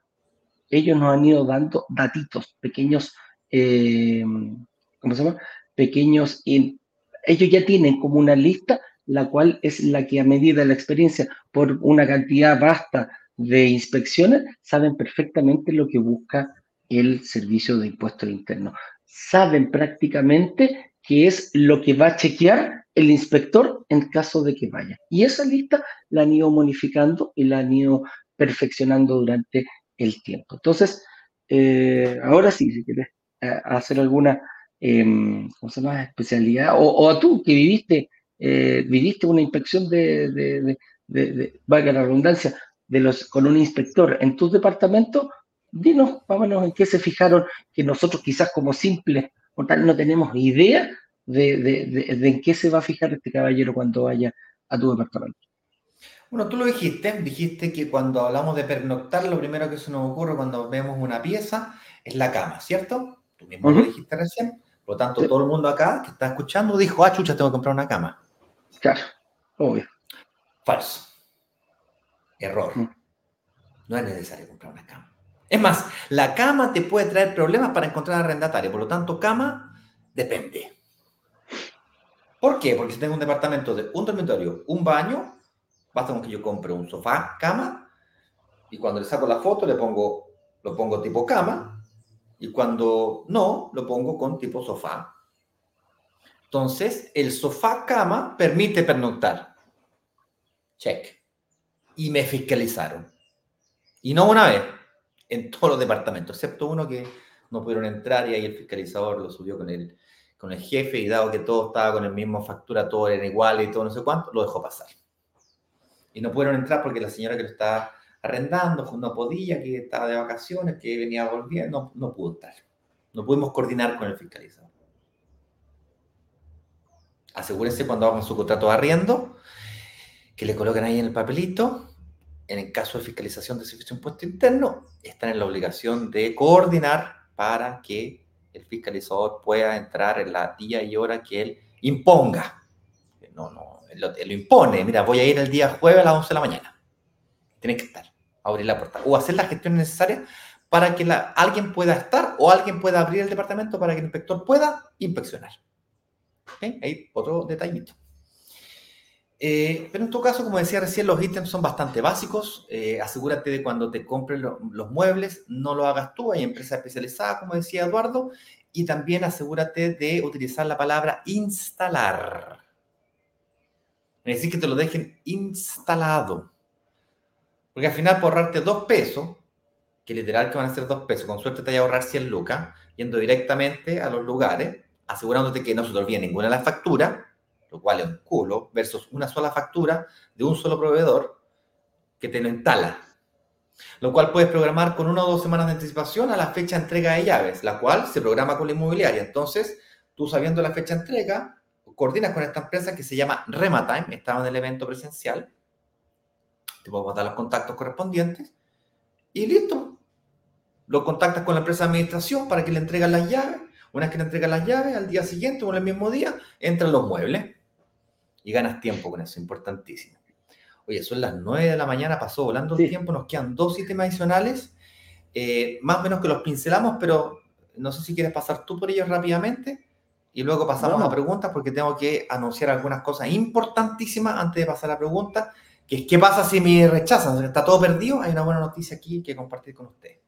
ellos nos han ido dando datitos, pequeños, eh, ¿cómo se llama? Pequeños, ellos ya tienen como una lista, la cual es la que a medida de la experiencia, por una cantidad vasta de inspecciones, saben perfectamente lo que busca el servicio de impuestos internos saben prácticamente qué es lo que va a chequear el inspector en caso de que vaya. Y esa lista la han ido modificando y la han ido perfeccionando durante el tiempo. Entonces, eh, ahora sí, si quieres eh, hacer alguna eh, especialidad, o, a tú que viviste, eh, viviste una inspección de, de, de, valga la redundancia, de los, con un inspector en tu departamento, dinos, vámonos, en qué se fijaron, que nosotros quizás como simples tal no tenemos idea de, en qué se va a fijar este caballero cuando vaya a tu departamento. Bueno, tú lo dijiste, dijiste que cuando hablamos de pernoctar, lo primero que se nos ocurre cuando vemos una pieza es la cama, ¿cierto? Tú mismo lo dijiste recién. Por lo tanto, todo el mundo acá que está escuchando dijo, ah, chucha, tengo que comprar una cama. Claro, obvio. Falso. Error. No es necesario comprar una cama. Es más, la cama te puede traer problemas para encontrar arrendatario. Por lo tanto, cama depende. ¿Por qué? Porque si tengo un departamento de un dormitorio, un baño, basta con que yo compre un sofá, cama, y cuando le saco la foto le pongo, lo pongo tipo cama, y cuando no, lo pongo con tipo sofá. Entonces, el sofá cama permite pernoctar. Check. Y me fiscalizaron. Y no una vez, en todos los departamentos, excepto uno que no pudieron entrar y ahí el fiscalizador lo subió con el, con el jefe y dado que todo estaba con el mismo factura, todo era igual y todo no sé cuánto, lo dejó pasar. Y no pudieron entrar porque la señora que lo estaba arrendando no podía, que estaba de vacaciones, que venía volviendo, no, no pudo estar. No pudimos coordinar con el fiscalizador. Asegúrense cuando hagan su contrato de arriendo que le coloquen ahí en el papelito. En el caso de fiscalización de servicio de impuesto interno, están en la obligación de coordinar para que el fiscalizador pueda entrar en la día y hora que él imponga. No, no, él lo, impone. Mira, voy a ir el día jueves a las 11 de la mañana. Tiene que estar, abrir la puerta o hacer la gestión necesaria para que alguien pueda estar o alguien pueda abrir el departamento para que el inspector pueda inspeccionar. ¿Okay? Ahí otro detallito. Eh, pero en tu caso, como decía recién, los ítems son bastante básicos. Eh, asegúrate de cuando te compres los muebles, no lo hagas tú. Hay empresas especializadas, como decía Eduardo. Y también asegúrate de utilizar la palabra instalar. Es decir, que te lo dejen instalado. Porque al final, por ahorrarte dos pesos, que literal que van a ser dos pesos, con suerte te vaya a ahorrar 100 lucas, yendo directamente a los lugares, asegurándote que no se te olvide ninguna de las facturas lo cual es un culo, versus una sola factura de un solo proveedor que te lo instala. Lo cual puedes programar con una o dos semanas de anticipación a la fecha de entrega de llaves, la cual se programa con la inmobiliaria. Entonces, tú sabiendo la fecha de entrega, coordinas con esta empresa que se llama Rematime, estaba en el evento presencial, te puedo dar los contactos correspondientes y listo. Lo contactas con la empresa de administración para que le entreguen las llaves. Una vez que le entregan las llaves, al día siguiente o en el mismo día, entran los muebles y ganas tiempo con eso, importantísimo. Oye, son las 9 de la mañana, pasó volando el tiempo, nos quedan dos sistemas adicionales, eh, más o menos que los pincelamos, pero no sé si quieres pasar tú por ellos rápidamente y luego pasamos a preguntas porque tengo que anunciar algunas cosas importantísimas antes de pasar a la pregunta, que es qué pasa si me rechazan, está todo perdido, hay una buena noticia aquí que compartir con ustedes.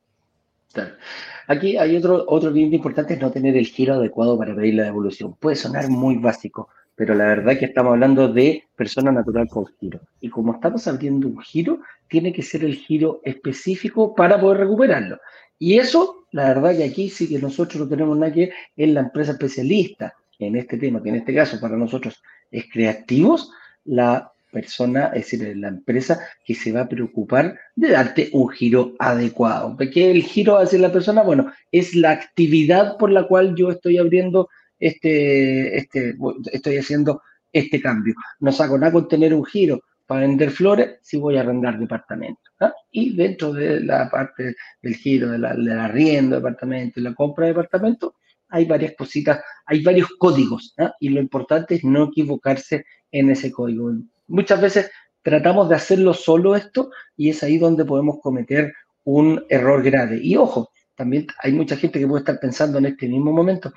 Aquí hay otro, otro bien importante, es no tener el giro adecuado para pedir la devolución. Puede sonar muy básico, pero la verdad que estamos hablando de persona natural con giro. Y como estamos abriendo un giro, tiene que ser el giro específico para poder recuperarlo. Y eso, la verdad que aquí sí que nosotros no tenemos nada que en la empresa especialista en este tema, que en este caso para nosotros es creativos, la persona, es decir, la empresa que se va a preocupar de darte un giro adecuado. ¿Qué el giro hacia la persona? Bueno, es la actividad por la cual yo estoy abriendo este, este, estoy haciendo este cambio. No saco nada con tener un giro para vender flores si voy a arrendar departamento. ¿ah? Y dentro de la parte del giro, de la, arriendo de departamento la compra de departamento, hay varias cositas, hay varios códigos. ¿ah? Y lo importante es no equivocarse en ese código. Muchas veces tratamos de hacerlo solo esto y es ahí donde podemos cometer un error grave. Y ojo, también hay mucha gente que puede estar pensando en este mismo momento,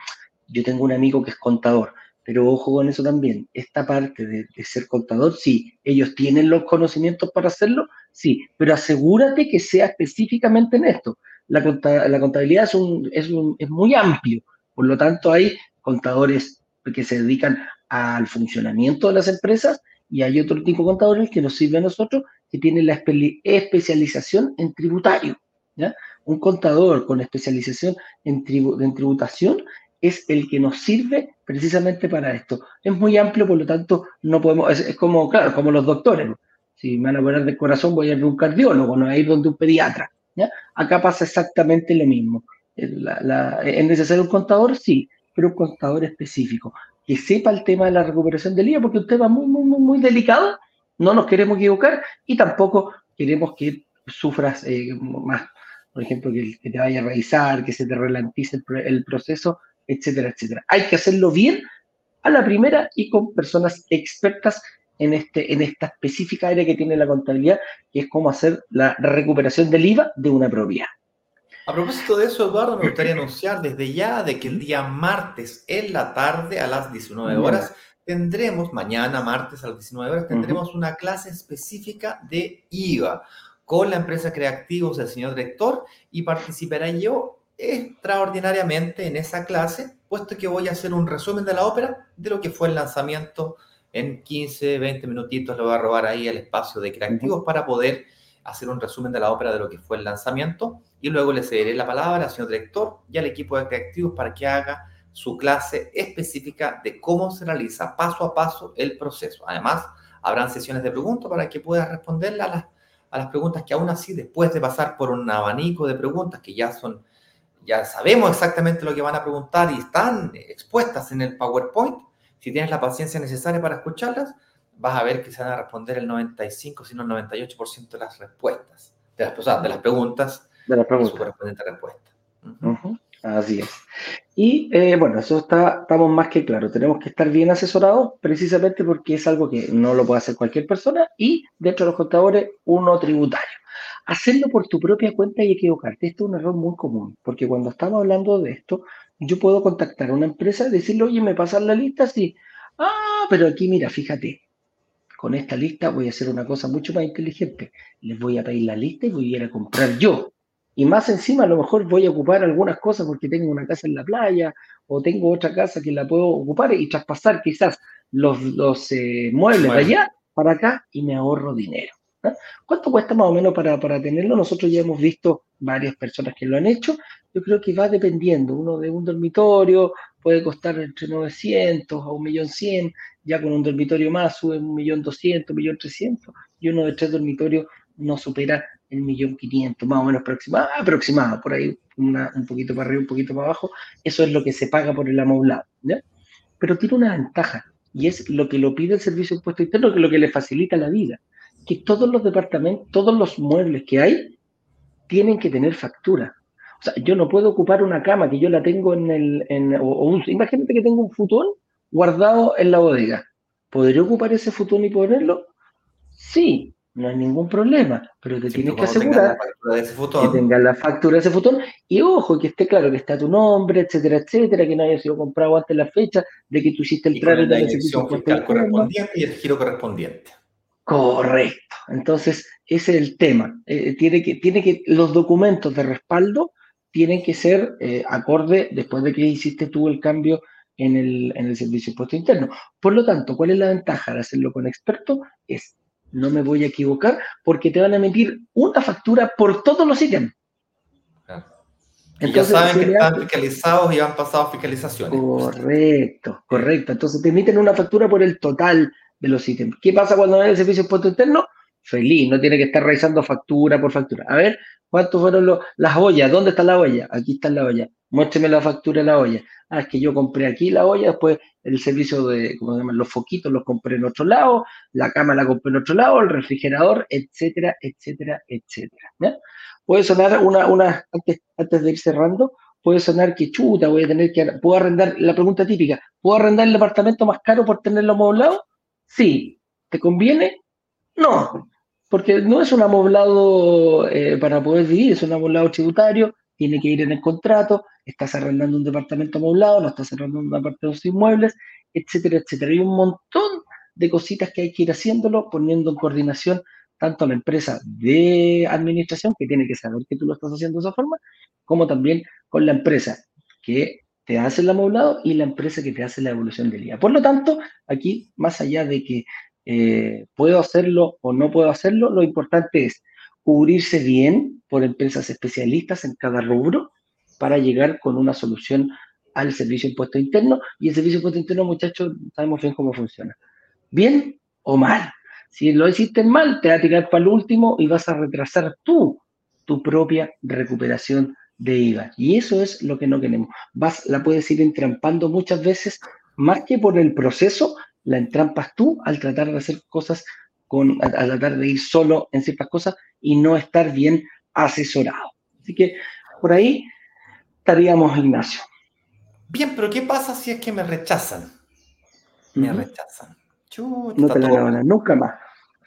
yo tengo un amigo que es contador, pero ojo con eso también. Esta parte de, ser contador, sí, ellos tienen los conocimientos para hacerlo, sí, pero asegúrate que sea específicamente en esto. La, contabilidad es, muy amplio, por lo tanto hay contadores que se dedican al funcionamiento de las empresas y hay otro tipo de contadores que nos sirven a nosotros que tienen la especialización en tributario. Un contador con especialización en tributación es el que nos sirve precisamente para esto. Es muy amplio, por lo tanto, no podemos, es, como, claro, como los doctores. Si me van a poner de corazón, voy a ir a un cardiólogo, no a ir donde un pediatra. Acá pasa exactamente lo mismo. ¿Es necesario un contador? Sí, pero un contador específico, que sepa el tema de la recuperación del IVA, porque es un tema muy, muy, muy, muy delicado, no nos queremos equivocar y tampoco queremos que sufras eh, más, por ejemplo, que, te vaya a revisar, que se te ralentice el proceso, etcétera, etcétera. Hay que hacerlo bien a la primera y con personas expertas en, este, en esta específica área que tiene la contabilidad, que es cómo hacer la recuperación del IVA de una propiedad. A propósito de eso, Eduardo, me gustaría anunciar desde ya de que el día martes en la tarde a las 19 horas tendremos, mañana martes a las 19 horas, tendremos una clase específica de IVA con la empresa Creativos del señor director y participará yo extraordinariamente en esa clase, puesto que voy a hacer un resumen de la ópera de lo que fue el lanzamiento en 15, 20 minutitos. Le voy a robar ahí el espacio de creativos para poder hacer un resumen de la ópera de lo que fue el lanzamiento y luego le cederé la palabra al señor director y al equipo de creativos para que haga su clase específica de cómo se realiza paso a paso el proceso. Además, habrán sesiones de preguntas para que puedas responderle a las, a las preguntas que aún así, después de pasar por un abanico de preguntas que ya son, ya sabemos exactamente lo que van a preguntar y están expuestas en el PowerPoint, si tienes la paciencia necesaria para escucharlas, vas a ver que se van a responder el 95, sino el 98% de las respuestas, de las, de las preguntas, de las preguntas. su correspondiente respuesta. Así es. Y eh, bueno, eso está, estamos más que claro. Tenemos que estar bien asesorados precisamente porque es algo que no lo puede hacer cualquier persona y dentro de los contadores, uno tributario. Hacerlo por tu propia cuenta y equivocarte. Esto es un error muy común porque cuando estamos hablando de esto, yo puedo contactar a una empresa y decirle, oye, me pasan la lista, sí. Ah, pero aquí mira, fíjate, con esta lista voy a hacer una cosa mucho más inteligente. Les voy a pedir la lista y voy a ir a comprar yo y más encima, a lo mejor voy a ocupar algunas cosas porque tengo una casa en la playa o tengo otra casa que la puedo ocupar y traspasar quizás los, los eh, muebles de allá para acá y me ahorro dinero. ¿Cuánto cuesta más o menos para, para, tenerlo? Nosotros ya hemos visto varias personas que lo han hecho. Yo creo que va dependiendo. Uno de un dormitorio puede costar entre 900 a 1.100.000, ya con un dormitorio más sube 1.200.000, 1.300.000 y uno de tres dormitorios no supera el millón quinientos, más o menos aproximado, aproximado, por ahí un poquito para arriba, un poquito para abajo, eso es lo que se paga por el amoblado, ¿ya? Pero tiene una ventaja, y es lo que lo pide el Servicio de Impuesto Interno, que es lo que le facilita la vida, que todos los departamentos, todos los muebles que hay, tienen que tener factura. O sea, yo no puedo ocupar una cama que yo la tengo en el, en, o, imagínate que tengo un futón guardado en la bodega. ¿Podría ocupar ese futón y ponerlo? Sí, no hay ningún problema, pero te tienes que asegurar que tengas la factura de ese futón y ojo, que esté claro que está tu nombre, etcétera, etcétera, que no haya sido comprado antes la fecha, de que tú hiciste el trámite de la fiscal correspondiente y el giro correspondiente. Correcto. Entonces, ese es el tema. Eh, tiene, que, tiene que, los documentos de respaldo tienen que ser eh, acorde después de que hiciste tú el cambio en el, en el servicio de impuesto interno. Por lo tanto, ¿cuál es la ventaja de hacerlo con experto? Es no me voy a equivocar porque te van a emitir una factura por todos los ítems. Entonces, ya saben que están fiscalizados y han pasado fiscalizaciones. Correcto, correcto. Entonces te emiten una factura por el total de los ítems. ¿Qué pasa cuando hay el servicio de impuesto interno? Feliz, no tiene que estar revisando factura por factura. A ver, ¿cuántos fueron las ollas? ¿Dónde está la olla? Aquí está la olla. Muéstreme la factura de la olla. Ah, es que yo compré aquí la olla, después el servicio de, ¿cómo se llaman? Los foquitos los compré en otro lado, la cama la compré en otro lado, el refrigerador, etcétera, etcétera, etcétera. Puede sonar una, una antes, antes de ir cerrando, puede sonar que chuta, voy a tener que, ¿puedo arrendar, la pregunta típica, ¿puedo arrendar el departamento más caro por tenerlo amoblado? Sí. ¿Te conviene? No, porque no es un amoblado eh, para poder vivir, es un amoblado tributario, tiene que ir en el contrato, estás arrendando un departamento amoblado, no estás arrendando un departamento sin inmuebles, etcétera, etcétera. Hay un montón de cositas que hay que ir haciéndolo, poniendo en coordinación tanto a la empresa de administración, que tiene que saber que tú lo estás haciendo de esa forma, como también con la empresa que te hace el amoblado y la empresa que te hace la evolución del día. Por lo tanto, aquí, más allá de que eh, puedo hacerlo o no puedo hacerlo, lo importante es cubrirse bien por empresas especialistas en cada rubro, para llegar con una solución al servicio de impuesto interno. Y el servicio de impuesto interno, muchachos, sabemos bien cómo funciona. Bien o mal. Si lo hiciste mal, te va a tirar para el último y vas a retrasar tú tu propia recuperación de IVA. Y eso es lo que no queremos. Vas, la puedes ir entrampando muchas veces, más que por el proceso, la entrampas tú al tratar de hacer cosas con, al tratar de ir solo en ciertas cosas y no estar bien asesorado. Así que por ahí estaríamos, Ignacio. Bien, pero ¿qué pasa si es que me rechazan? Me rechazan. no te la van nunca más.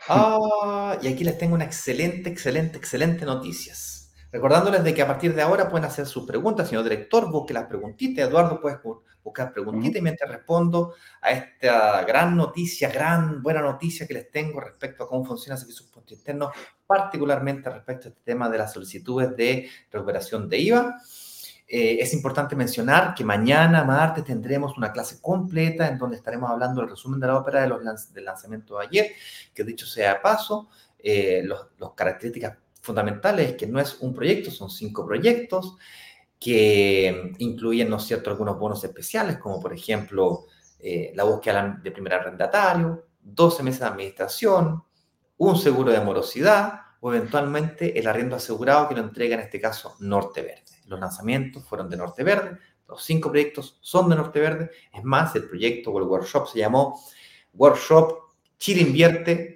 Ah, y aquí les tengo una excelente, excelente, excelente noticias. Recordándoles de que a partir de ahora pueden hacer sus preguntas. Señor director, busque las preguntitas. Eduardo, puedes buscar preguntitas y mientras respondo a esta gran noticia, gran buena noticia que les tengo respecto a cómo funciona el servicio de interno, particularmente respecto a este tema de las solicitudes de recuperación de IVA. Eh, es importante mencionar que mañana, martes, tendremos una clase completa en donde estaremos hablando del resumen de la ópera de los del lanzamiento de ayer, que dicho sea de paso, eh, las características fundamentales es que no es un proyecto, son cinco proyectos, que incluyen, ¿no es cierto?, algunos bonos especiales, como por ejemplo eh, la búsqueda de primer arrendatario, 12 meses de administración, un seguro de morosidad o eventualmente el arriendo asegurado que lo entrega en este caso Norte Verde. Los lanzamientos fueron de Norte Verde, los cinco proyectos son de Norte Verde. Es más, el proyecto o el workshop se llamó Workshop Chile Invierte,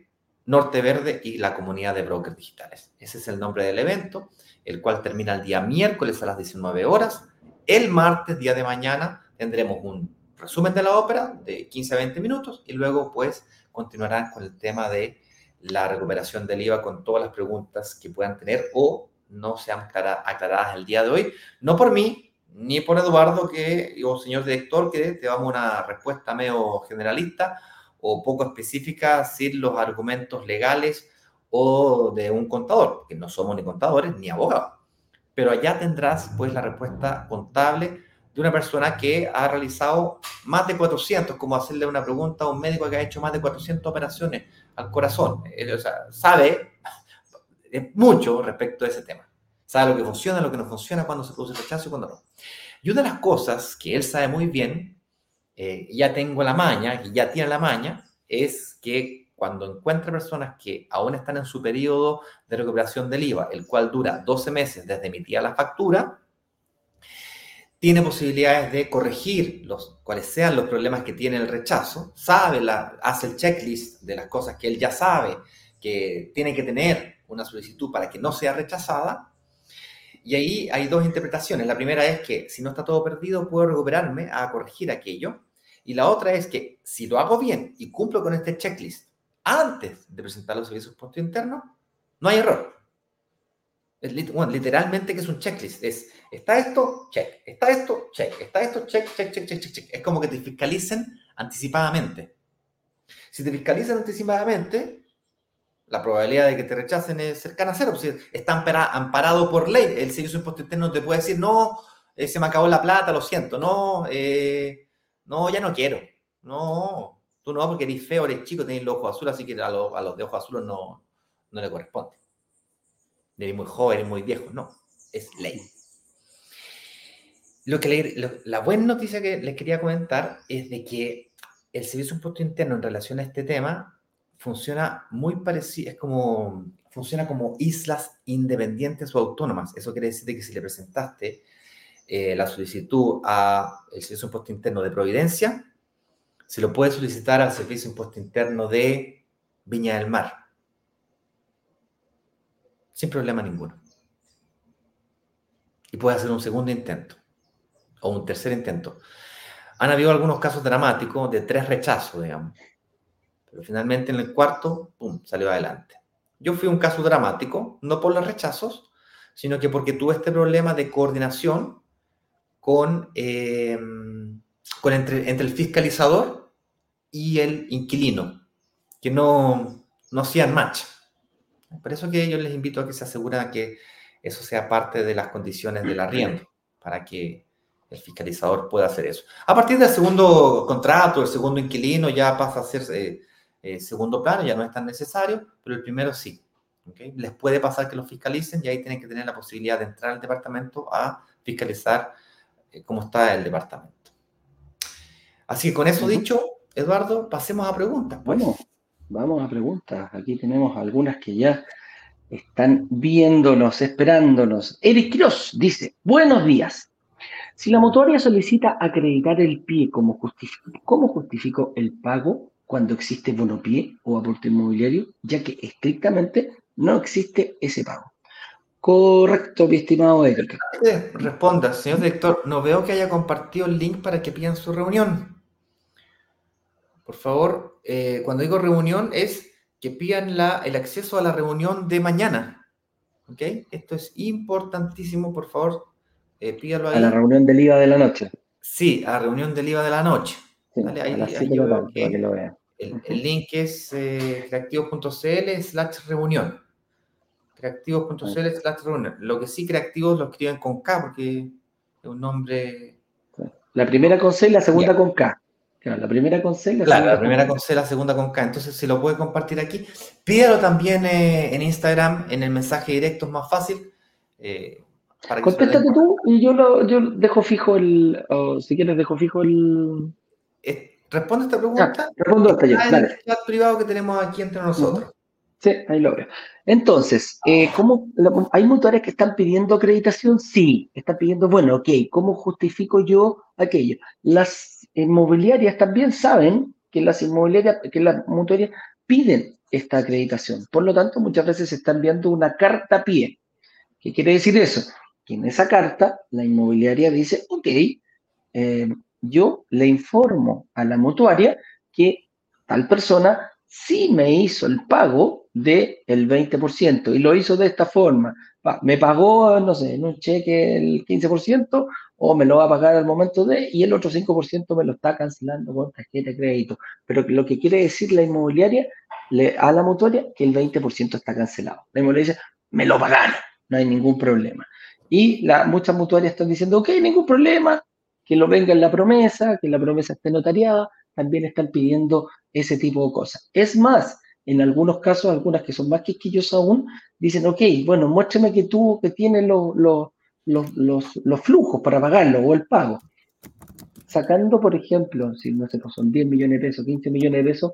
Norte Verde y la comunidad de brokers digitales. Ese es el nombre del evento, el cual termina el día miércoles a las 19 horas. El martes, día de mañana, tendremos un resumen de la ópera de 15 a 20 minutos y luego pues continuarán con el tema de la recuperación del IVA con todas las preguntas que puedan tener o no sean aclaradas el día de hoy, no por mí, ni por Eduardo, que, o señor director, que te damos una respuesta medio generalista o poco específica sin los argumentos legales o de un contador, que no somos ni contadores ni abogados. Pero allá tendrás pues la respuesta contable de una persona que ha realizado más de 400, como hacerle una pregunta a un médico que ha hecho más de 400 operaciones al corazón. o sea, sabe mucho respecto a ese tema. Sabe lo que funciona, lo que no funciona, cuando se produce rechazo y cuando no. Y una de las cosas que él sabe muy bien, eh, ya tengo la maña, que ya tiene la maña, es que cuando encuentra personas que aún están en su periodo de recuperación del IVA, el cual dura 12 meses desde emitir la factura, tiene posibilidades de corregir los, cuáles sean los problemas que tiene el rechazo, sabe, la, hace el checklist de las cosas que él ya sabe que tiene que tener una solicitud para que no sea rechazada. Y ahí hay dos interpretaciones. La primera es que si no está todo perdido, puedo recuperarme a corregir aquello. Y la otra es que si lo hago bien y cumplo con este checklist antes de presentar los servicios puesto interno, no hay error. Es, bueno, literalmente que es un checklist. Es, está esto, check. Está esto, check. Está esto, check, check, check, check, check, check. Es como que te fiscalicen anticipadamente. Si te fiscalizan anticipadamente, la probabilidad de que te rechacen es cercana a cero. Si está amparado por ley, el servicio de impuesto interno te puede decir, no, eh, se me acabó la plata, lo siento, no, eh, no, ya no quiero. No, tú no, porque eres feo, eres chico, tenés los ojos azules, así que a, los de ojos azules no, no le corresponde. Eres muy joven, eres muy viejo, no, es ley. Lo que la buena noticia que les quería comentar es de que el servicio de impuesto interno en relación a este tema funciona muy parecido, es como, funciona como islas independientes o autónomas. Eso quiere decir que si le presentaste eh, la solicitud al Servicio de Impuesto Interno de Providencia, se lo puede solicitar al Servicio de Impuesto Interno de Viña del Mar. Sin problema ninguno. Y puede hacer un segundo intento o un tercer intento. Han habido algunos casos dramáticos de tres rechazos, digamos. Pero finalmente en el cuarto, ¡pum!, salió adelante. Yo fui un caso dramático, no por los rechazos, sino que porque tuve este problema de coordinación con, eh, con entre, el fiscalizador y el inquilino, que no, no hacían match. Por eso que yo les invito a que se aseguren que eso sea parte de las condiciones del arriendo, para que el fiscalizador pueda hacer eso. A partir del segundo contrato, el segundo inquilino ya pasa a ser eh, eh, segundo plano, ya no es tan necesario, pero el primero sí. Les puede pasar que lo fiscalicen y ahí tienen que tener la posibilidad de entrar al departamento a fiscalizar cómo está el departamento. Así que con eso dicho, Eduardo, pasemos a preguntas. Pues. Bueno, vamos a preguntas. Aquí tenemos algunas que ya están viéndonos, esperándonos. Eric Cross dice, buenos días. Si la mutuaria solicita acreditar el pie, ¿cómo ¿cómo justifico el pago? cuando existe bonopié o aporte inmobiliario, ya que estrictamente no existe ese pago. Correcto, mi estimado Edgar. Responda, señor director, no veo que haya compartido el link para que pidan su reunión. Por favor, eh, cuando digo reunión es que pidan la, el acceso a la reunión de mañana. ¿Ok? Esto es importantísimo, por favor, eh, pídalo ahí. A la reunión del IVA de la noche. Sí, a la reunión del IVA de la noche. El, link es eh, creativos.cl slash reunión. Creativos.cl slash reunión. Lo que sí, creativos lo escriben con K porque es un nombre. La primera con C y la segunda con K. la primera con C y la claro, la primera con C, la segunda con K. Entonces, si lo puede compartir aquí, pídalo también eh, en Instagram, en el mensaje directo es más fácil. Eh, Contéstate tú y yo, lo, yo dejo fijo el, si quieres dejo fijo el... Responde esta pregunta. respondo esta yo, dale. El chat privado que tenemos aquí entre nosotros. Sí, ahí lo veo. Entonces, eh, ¿cómo, ¿hay mutuarias que están pidiendo acreditación? Sí, están pidiendo, bueno, ok, ¿cómo justifico yo aquello? Las inmobiliarias también saben que las inmobiliarias, que las mutuarias piden esta acreditación. Por lo tanto, muchas veces se está enviando una carta a pie. ¿Qué quiere decir eso? Que en esa carta la inmobiliaria dice, ok, eh, yo le informo a la mutuaria que tal persona sí me hizo el pago del el 20% y lo hizo de esta forma. Me pagó, no sé, en un cheque el 15% o me lo va a pagar al momento de y el otro 5% me lo está cancelando con tarjeta de crédito. Pero lo que quiere decir la inmobiliaria le, a la mutuaria que el 20% está cancelado. La inmobiliaria dice, me lo pagaron, no hay ningún problema. Y la, muchas mutuarias están diciendo, ok, ningún problema, que lo venga en la promesa, que la promesa esté notariada, también están pidiendo ese tipo de cosas. Es más, en algunos casos, algunas que son más quisquillos aún, dicen, ok, bueno, muéstrame que tú que tienes los, los, los, flujos para pagarlo o el pago. Sacando, por ejemplo, si no sé, pues son 10 millones de pesos, 15 millones de pesos,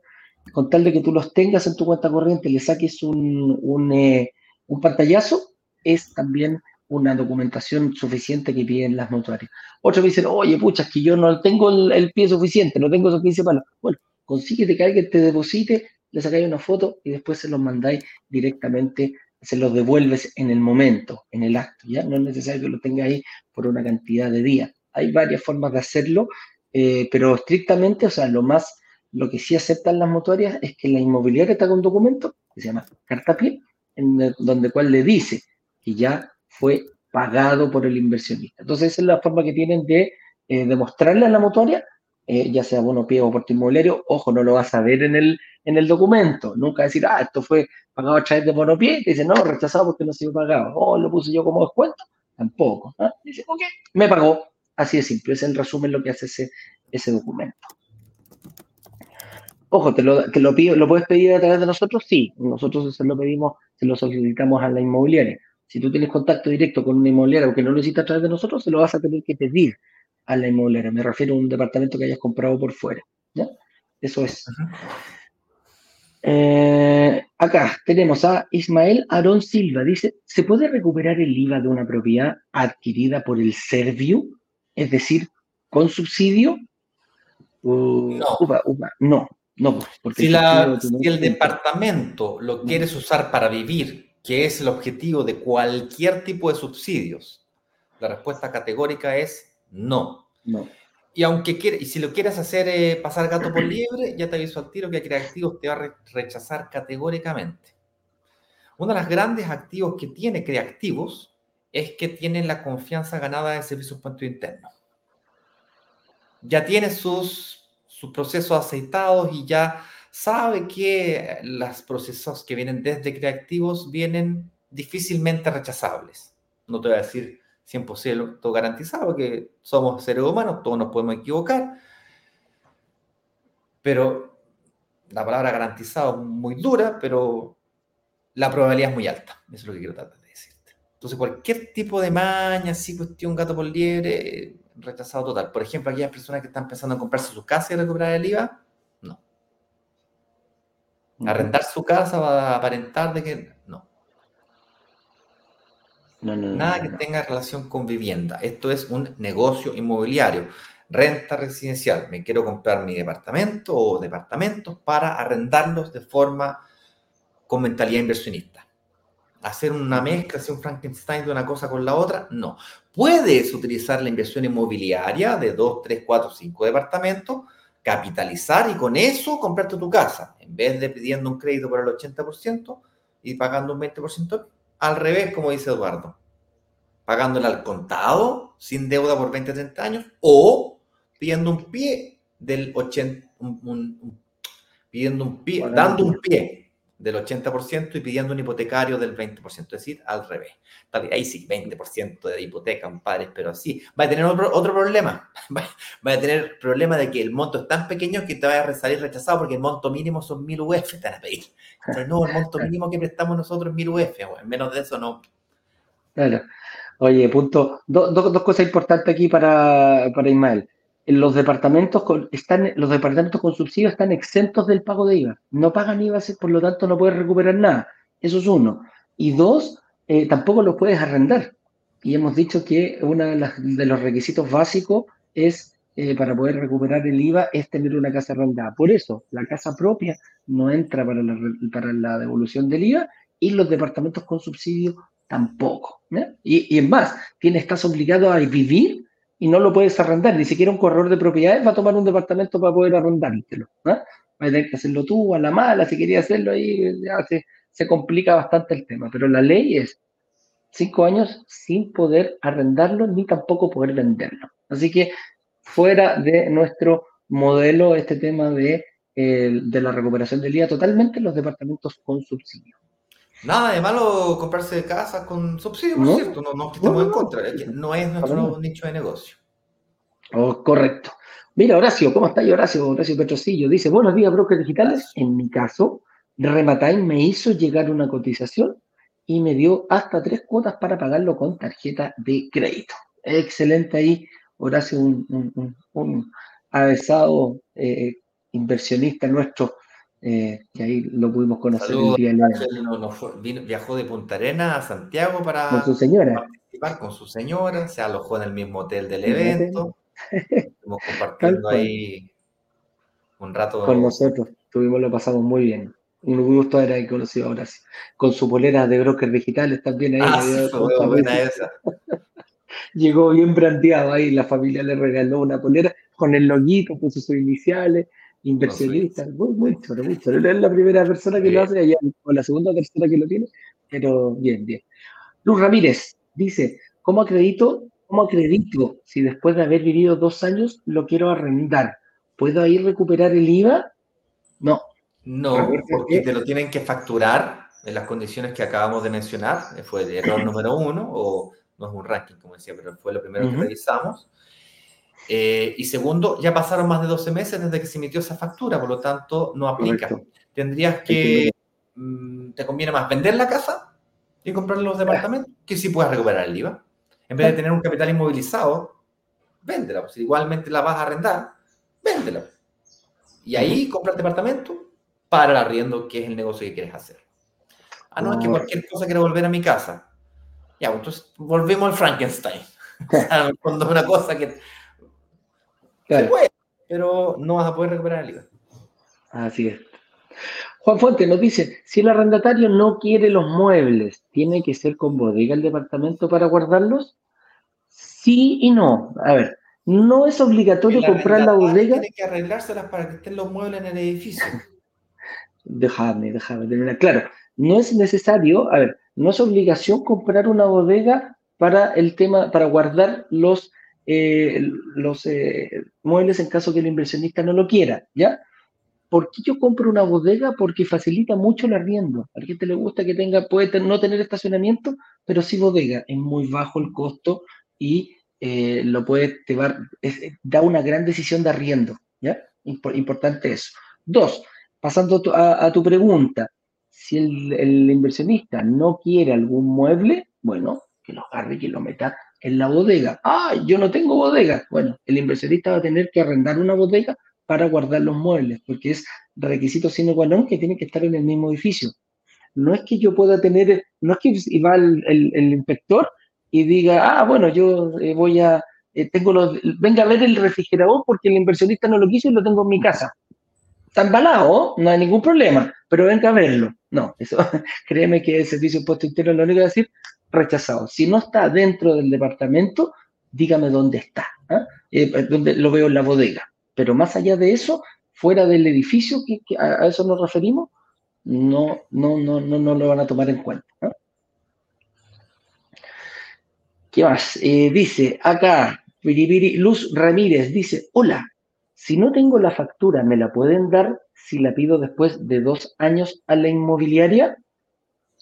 con tal de que tú los tengas en tu cuenta corriente, le saques un, un, eh, un pantallazo, es también una documentación suficiente que piden las notorias. Otros me dicen, oye, pucha, es que yo no tengo el, pie suficiente, no tengo esos 15 palos. Bueno, consíguete que alguien te deposite, le sacáis una foto y después se los mandáis directamente, se los devuelves en el momento, en el acto, ¿ya? No es necesario que lo ahí por una cantidad de días. Hay varias formas de hacerlo, eh, pero estrictamente, o sea, lo más, lo que sí aceptan las motorias es que la inmobiliaria te haga un documento que se llama carta pie, en donde cual le dice que ya fue pagado por el inversionista. Entonces, esa es la forma que tienen de eh, demostrarle a la mutuaria, eh, ya sea bono pie o por inmobiliario, ojo, no lo vas a ver en el, en el documento, nunca decir, ah, esto fue pagado a través de bono pie, te dice, no, rechazado porque no se iba pagado, oh, lo puse yo como descuento, tampoco. Dice, ok, me pagó, así de simple, es el resumen lo que hace ese, ese documento. Ojo, te lo, te lo, pido, ¿lo puedes pedir a través de nosotros? Sí, nosotros se lo pedimos, se lo solicitamos a la inmobiliaria. Si tú tienes contacto directo con una inmobiliaria o que no lo hiciste a través de nosotros, se lo vas a tener que pedir a la inmobiliaria. Me refiero a un departamento que hayas comprado por fuera. ¿ya? Eso es. Eh, acá tenemos a Ismael Aarón Silva. Dice, ¿se puede recuperar el IVA de una propiedad adquirida por el Serviu? Es decir, con subsidio. no. no, no. Porque si, si el departamento lo quieres usar para vivir ¿Qué es el objetivo de cualquier tipo de subsidios? La respuesta categórica es no. No. Y aunque quiere, y si lo quieres hacer eh, pasar gato por liebre, ya te aviso al tiro que Creativos te va a rechazar categóricamente. Uno de los grandes activos que tiene Creativos es que tiene la confianza ganada en servicios punto interno. Ya tiene sus, sus procesos aceitados y ya sabe que los procesos que vienen desde creativos vienen difícilmente rechazables. No te voy a decir 100% todo garantizado, que somos seres humanos, todos nos podemos equivocar, pero la palabra garantizado es muy dura, pero la probabilidad es muy alta. Eso es lo que quiero tratar de decirte. Entonces, cualquier tipo de maña, así cuestión gato por liebre, rechazado total. Por ejemplo, aquellas personas que están pensando en comprarse su casa y recuperar el IVA, Arrendar su casa va a aparentar de que no. No, no, Nada que tenga relación con vivienda. Esto es un negocio inmobiliario. Renta residencial. Me quiero comprar mi departamento o departamentos para arrendarlos de forma con mentalidad inversionista. Hacer una mezcla, hacer un Frankenstein de una cosa con la otra, no. Puedes utilizar la inversión inmobiliaria de 2, 3, 4, 5 departamentos capitalizar y con eso comprarte tu casa, en vez de pidiendo un crédito por el 80% y pagando un 20%, al revés, como dice Eduardo, pagándole al contado, sin deuda por 20, 30 años, o pidiendo un pie del 80, pidiendo un pie, dando un pie del 80% y pidiendo un hipotecario del 20%, es decir, al revés. Ahí sí, 20% de hipoteca, un padre, pero así. Va a tener otro, otro problema. (laughs) Va, a tener problema de que el monto es tan pequeño que te va a salir rechazado porque el monto mínimo son 1000 UF, te van a pedir. no, el (laughs) monto mínimo que prestamos nosotros es 1000 UF, menos de eso no. Claro. Oye, punto, dos cosas importantes aquí para, para Ismael. Los departamentos con, están, los departamentos con subsidio están exentos del pago de IVA. No pagan IVA, por lo tanto no puedes recuperar nada. Eso es uno. Y dos, eh, tampoco los puedes arrendar. Y hemos dicho que uno de, los requisitos básicos es eh, para poder recuperar el IVA es tener una casa arrendada. Por eso, la casa propia no entra para la, para la devolución del IVA y los departamentos con subsidio tampoco. Y, y es más, tienes, estás obligado a vivir y no lo puedes arrendar. Ni siquiera un corredor de propiedades va a tomar un departamento para poder arrendártelo. ¿no? Vas a tener que hacerlo tú a la mala, si querías hacerlo ahí, se, se complica bastante el tema. Pero la ley es cinco años sin poder arrendarlo ni tampoco poder venderlo. Así que fuera de nuestro modelo este tema de, eh, de la recuperación del IVA totalmente los departamentos con subsidio. Nada de malo comprarse casa con subsidio, por cierto, no, no estamos en contra, no es nuestro nicho de negocio. Oh, correcto. Mira, Horacio, ¿cómo está Horacio? Horacio Petrosillo dice, buenos días, brokers digitales. En mi caso, Rematime me hizo llegar una cotización y me dio hasta tres cuotas para pagarlo con tarjeta de crédito. Excelente ahí, Horacio, un, un, un, avesado eh, inversionista nuestro, eh, que ahí lo pudimos conocer el día de viajó de Punta Arena a Santiago para con su señora. participar con su señora, se alojó en el mismo hotel del evento. Estuvimos (laughs) compartiendo ahí un rato. Con nosotros, tuvimos, lo pasamos muy bien. Un gusto haber ahí conocido a Horacio. Con su polera de broker digitales también ahí. Ah, sí, fue buena esa. (laughs) llegó bien brandeado ahí, la familia le regaló una polera con el loguito, con sus iniciales, inversionista, muy, muy chulo, muy chulo. Es la primera persona que lo hace, o la segunda persona que lo tiene, pero bien, bien. Luz Ramírez dice, ¿cómo acredito, cómo acredito si después de haber vivido dos años lo quiero arrendar? ¿Puedo ahí recuperar el IVA? No. No, porque te lo tienen que facturar en las condiciones que acabamos de mencionar, fue el error número uno, o no es un ranking, como decía, pero fue lo primero que revisamos. Eh, y segundo, ya pasaron más de 12 meses desde que se emitió esa factura, por lo tanto, no aplica. Tendrías que, mm, te conviene más vender la casa y comprar los departamentos, que sí puedas recuperar el IVA. En vez de tener un capital inmovilizado, véndela. Pues, si igualmente la vas a arrendar, véndela. Y ahí compra el departamento para el arriendo, que es el negocio que quieres hacer. Ah, no, es que cualquier cosa quiero volver a mi casa. Ya, entonces volvemos al Frankenstein. (laughs) (laughs) Cuando es una cosa que se puede, pero no vas a poder recuperar el IVA. Así es. Juan Fuente nos dice, si el arrendatario no quiere los muebles, ¿tiene que ser con bodega el departamento para guardarlos? Sí y no. A ver, no es obligatorio comprar la bodega. Tiene que arreglárselas para que estén los muebles en el edificio. (laughs) Déjame, déjame terminar. Claro, no es necesario, a ver, no es obligación comprar una bodega para el tema, para guardar los, eh, los eh, muebles en caso que el inversionista no lo quiera, ¿ya? ¿Por qué yo compro una bodega? Porque facilita mucho el arriendo. A la gente le gusta que tenga, puede no tener estacionamiento, pero sí bodega. Es muy bajo el costo y eh, lo puede llevar, da una gran decisión de arriendo, ¿ya? Importante eso. Dos, pasando a tu pregunta, si el, inversionista no quiere algún mueble, bueno, que lo agarre que lo meta en la bodega. Ah, yo no tengo bodega. Bueno, el inversionista va a tener que arrendar una bodega para guardar los muebles, porque es requisito sine qua que tiene que estar en el mismo edificio. No es que yo pueda tener, no es que va el, inspector y diga, ah, bueno, yo eh, voy a, eh, tengo los, venga a ver el refrigerador porque el inversionista no lo quiso y lo tengo en mi casa está embalado, no hay ningún problema, pero venga a verlo. No, eso, (laughs) créeme que el servicio de impuesto interno lo único que decir, rechazado. Si no está dentro del departamento, dígame dónde está, ¿ah? eh, pues, dónde lo veo en la bodega. Pero más allá de eso, fuera del edificio, que, a, eso nos referimos, no, no, no, no, no lo van a tomar en cuenta. ¿ah? ¿Qué más? Eh, dice acá, Luz Ramírez dice, hola, si no tengo la factura, ¿me la pueden dar si la pido después de dos años a la inmobiliaria?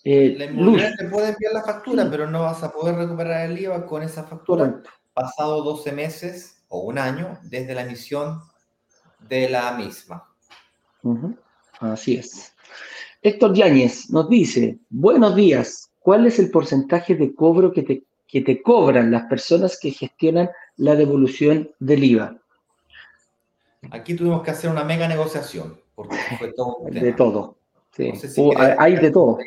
Eh, la inmobiliaria te puede enviar la factura, pero no vas a poder recuperar el IVA con esa factura pasado 12 meses o un año desde la emisión de la misma. Así es. Héctor Yáñez nos dice, buenos días, ¿cuál es el porcentaje de cobro que, te, que te cobran las personas que gestionan la devolución del IVA. Aquí tuvimos que hacer una mega negociación, porque fue todo De todo. hay de todo.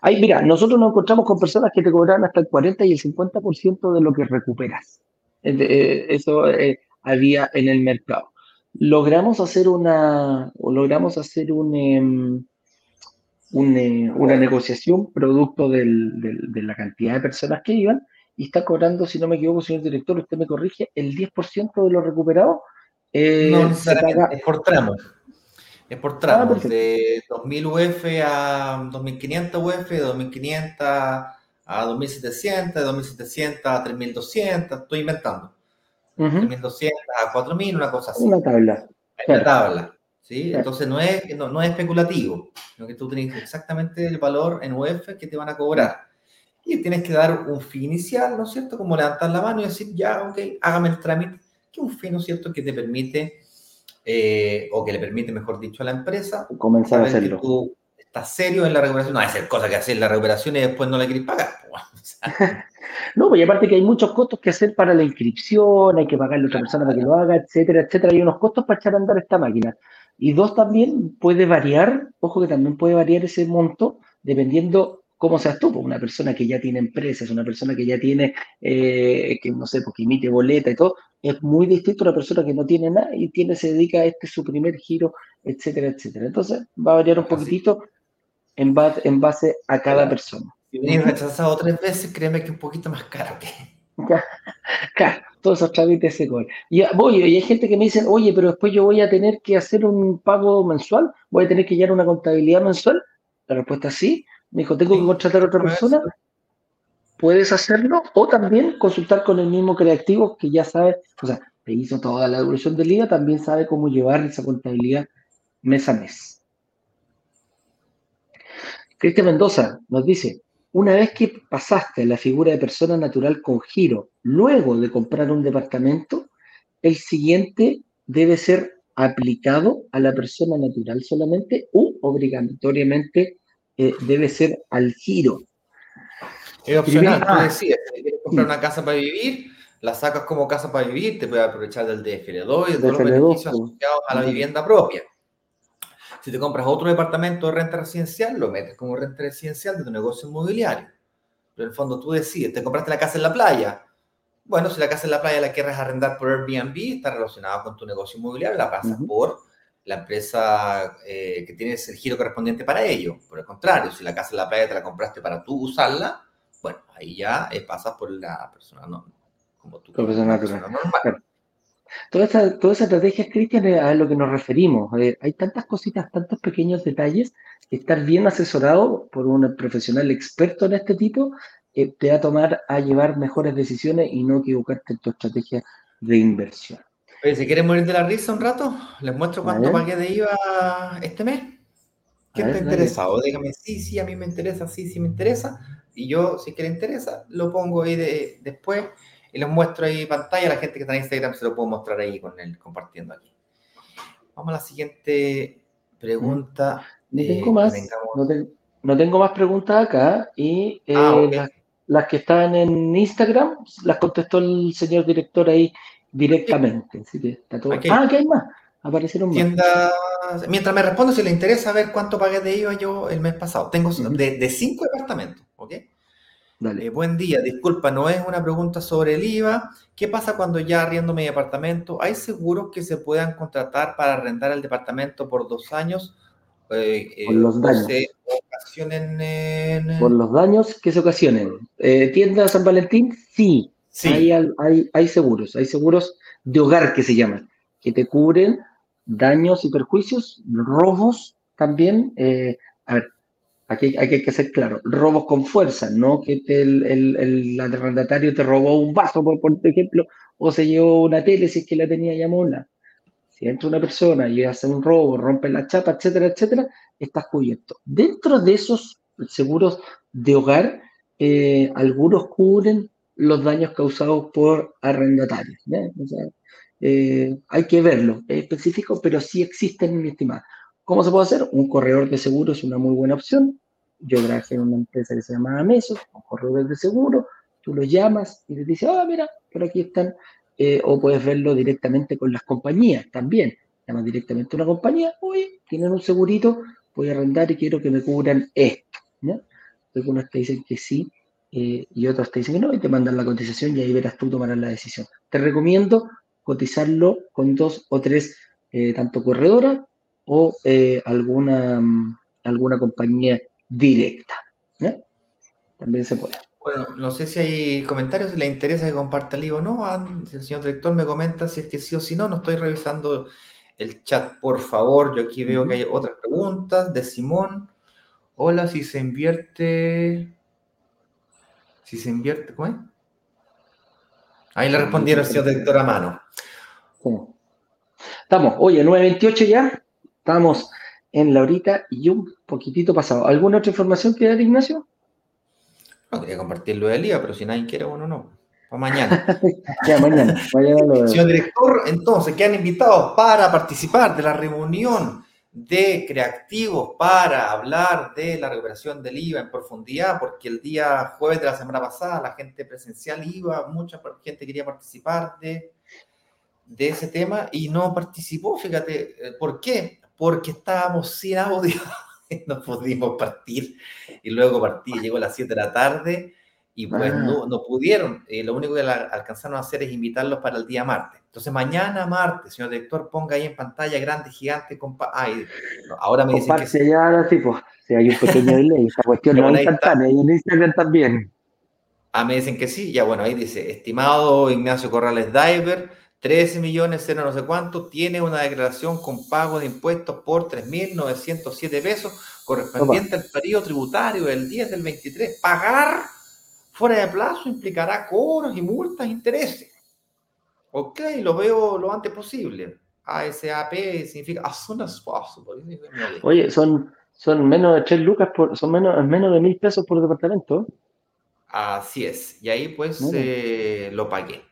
Hay, mira, nosotros nos encontramos con personas que te cobran hasta el 40 y el 50% de lo que recuperas. Eh, eso eh, había en el mercado. Logramos hacer una, o logramos hacer un, em, eh, una negociación producto de la cantidad de personas que iban y está cobrando, si no me equivoco, señor director, usted me corrige, el 10% de lo recuperado. no necesariamente, es por tramos. Es por ah, tramos, de 2000 UF a 2500 UF, de 2500 a 2700, de 2700 a 3200, estoy inventando. 3200 a 4000, una cosa así. Una tabla. Una tabla. ¿sí? Entonces no es, no, es especulativo, sino que tú tienes exactamente el valor en UF que te van a cobrar. Y tienes que dar un fin inicial, ¿no es cierto? Como levantar la mano y decir, ya, ok, hágame el trámite, que un fin, ¿no es cierto?, que te permite eh, o que le permite, mejor dicho, a la empresa comenzar a hacerlo. Tú estás serio en la recuperación, no es hacer cosas que hacer la recuperación y después no la quieres pagar. (laughs) (laughs) no, pues aparte que hay muchos costos que hacer para la inscripción, hay que pagarle a otra persona para que lo haga, etcétera, etcétera. Hay unos costos para echar a andar esta máquina. Y dos, también puede variar, ojo que también puede variar ese monto dependiendo cómo seas tú, pues una persona que ya tiene empresas, una persona que ya tiene, eh, que no sé, porque emite boleta y todo, es muy distinto a una persona que no tiene nada y tiene, se dedica a este su primer giro, etcétera, etcétera. Entonces va a variar un poquitito en base, en base a cada persona. Si venís rechazado tres veces, créeme que es un poquito más caro que. (laughs) Claro, todos esos trámites se cobran. Y, voy, y hay gente que me dice, oye, pero después yo voy a tener que hacer un pago mensual, voy a tener que llevar una contabilidad mensual. La respuesta es sí. Me dijo, ¿tengo que contratar a otra persona? Puedes hacerlo o también consultar con el mismo creativo que ya sabe, o sea, te hizo toda la devolución del IVA, también sabe cómo llevar esa contabilidad mes a mes. Cristian Mendoza nos dice, una vez que pasaste la figura de persona natural con giro, luego de comprar un departamento, el siguiente debe ser aplicado a la persona natural solamente u obligatoriamente eh, debe ser al giro. Es opcional, tú decías, si quieres comprar una casa para vivir, la sacas como casa para vivir, te puedes aprovechar del DFL2 y de los beneficios asociados a la vivienda propia. Si te compras otro departamento de renta residencial, lo metes como renta residencial de tu negocio inmobiliario. Pero en el fondo tú decides, te compraste la casa en la playa. Bueno, si la casa en la playa la quieres arrendar por Airbnb, está relacionada con tu negocio inmobiliario, la pasas por la empresa eh, que tienes el giro correspondiente para ello. Por el contrario, si la casa en la playa te la compraste para tú usarla, bueno, ahí ya eh, pasas por la persona no, como tú. Persona, normal. Toda esa, toda esa estrategia, Cristian, es a lo que nos referimos. hay tantas cositas, tantos pequeños detalles, que estar bien asesorado por un profesional experto en este tipo eh, te va a tomar a llevar mejores decisiones y no equivocarte en tu estrategia de inversión. Oye, si quieren morir de la risa un rato, les muestro cuánto pagué de IVA este mes. ¿Quién está interesado? Dígame, sí, sí, a mí me interesa, sí, sí me interesa. Y yo, si que le interesa, lo pongo ahí de, después y les muestro ahí pantalla. La gente que está en Instagram se lo puedo mostrar ahí con él, compartiendo aquí. Vamos a la siguiente pregunta. No tengo, más, no, tengo más preguntas acá y eh, ah, las, que están en Instagram las contestó el señor director ahí directamente. Ah, ¿qué hay más? Aparecieron más. Mientras me respondo, si le interesa ver cuánto pagué de IVA yo el mes pasado. Tengo de, cinco departamentos, ¿ok? Dale. Eh, buen día, disculpa, no es una pregunta sobre el IVA. ¿Qué pasa cuando ya arriendo mi departamento? ¿Hay seguros que se puedan contratar para arrendar el departamento por dos años? Eh, eh, por los daños. Se ocasionen Por los daños que se ocasionen. ¿Tienda San Valentín? Sí. Sí. Hay, hay, seguros, hay seguros de hogar que se llaman, que te cubren daños y perjuicios, robos también. Eh, aquí hay que ser claro, robos con fuerza, no que el, el, el, arrendatario te robó un vaso, por, por, ejemplo, o se llevó una tele si es que la tenía ya mona. Si entra una persona y hace un robo, rompe la chapa, etcétera, etcétera, estás cubierto. Dentro de esos seguros de hogar, eh, algunos cubren los daños causados por arrendatarios. Hay que verlo, es específico, pero sí existen, mi estimada. ¿Cómo se puede hacer? Un corredor de seguro es una muy buena opción. Yo trabajé en una empresa que se llama Mesos, un corredor de seguro. tú los llamas y les dices, ah, mira, por aquí están, eh, o puedes verlo directamente con las compañías también. Llamas directamente a una compañía, oye, tienen un segurito, voy a arrendar y quiero que me cubran esto. ¿ya? Algunos te dicen que sí eh, y otros te dicen que no y te mandan la cotización y ahí verás tú tomar la decisión. Te recomiendo cotizarlo con dos o tres, eh, tanto corredoras o alguna, mm, alguna compañía directa. También se puede. Bueno, no sé si hay comentarios, si le interesa que comparta el libro o no. Ah, el señor director me comenta si es que sí o si no. No estoy revisando el chat, por favor. Yo aquí veo que hay otras preguntas de Simón. Hola, si se invierte. Si se invierte, ¿cómo es? Ahí le respondieron señor director a mano. Estamos, oye, 9.28 ya. Estamos en la horita y un poquitito pasado. ¿Alguna otra información que dar, Ignacio? No, quería compartirlo del día, pero si nadie quiere, bueno, no. Para mañana. (laughs) ya, mañana. Señor director, entonces, quedan invitados para participar de la reunión de creativos para hablar de la recuperación del IVA en profundidad, porque el día jueves de la semana pasada la gente presencial iba, mucha gente quería participar de, de ese tema y no participó, fíjate, ¿por qué? Porque estábamos sin audio. (laughs) no pudimos partir. Y luego partí, llegó a las 7 de la tarde y pues ah. no, no, pudieron. Eh, lo único que alcanzaron a hacer es invitarlos para el día martes. Entonces, mañana martes, señor director, ponga ahí en pantalla grande, gigante, compa Ay, ahora me dicen que... Sí. ya, tipo, si hay un pequeño (laughs) delay, esta cuestión no es instantánea, y en Instagram también. Ah, me dicen que sí, ya bueno, ahí dice, estimado Ignacio Corrales Diver, 13 millones, cero no sé cuánto, tiene una declaración con pago de impuestos por 3.907 pesos correspondiente al periodo tributario del 10 del 23. Pagar fuera de plazo implicará cobros y multas e intereses. Ok, lo veo lo antes posible. ASAP significa as soon as possible. Oye, son, son menos de 3 lucas, por, son menos, menos de mil pesos por departamento. Así es, y ahí pues eh, lo pagué.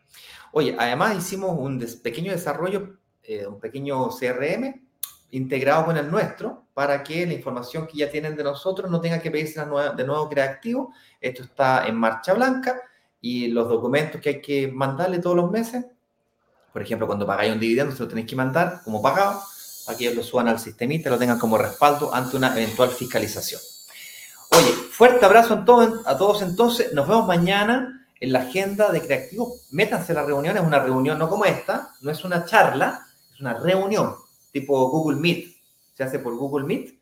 Oye, además hicimos un pequeño desarrollo, eh, un pequeño CRM integrado con el nuestro para que la información que ya tienen de nosotros no tenga que pedirse de nuevo creativo. Esto está en marcha blanca y los documentos que hay que mandarle todos los meses, por ejemplo, cuando pagáis un dividendo, se lo tenéis que mandar como pagado, para que ellos lo suban al sistemita y lo tengan como respaldo ante una eventual fiscalización. Oye, fuerte abrazo a todos entonces. Nos vemos mañana en la agenda de creativos, métanse a la reunión, es una reunión no como esta, no es una charla, es una reunión, tipo Google Meet, se hace por Google Meet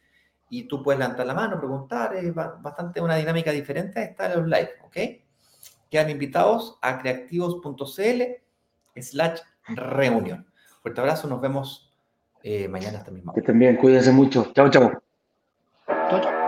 y tú puedes levantar la mano, preguntar, es bastante una dinámica diferente a esta de los live, ¿ok? Quedan invitados a creativos.cl slash reunión. Fuerte abrazo, nos vemos eh, mañana esta misma Que también, cuídense mucho. Chao, chao. Chao, chao.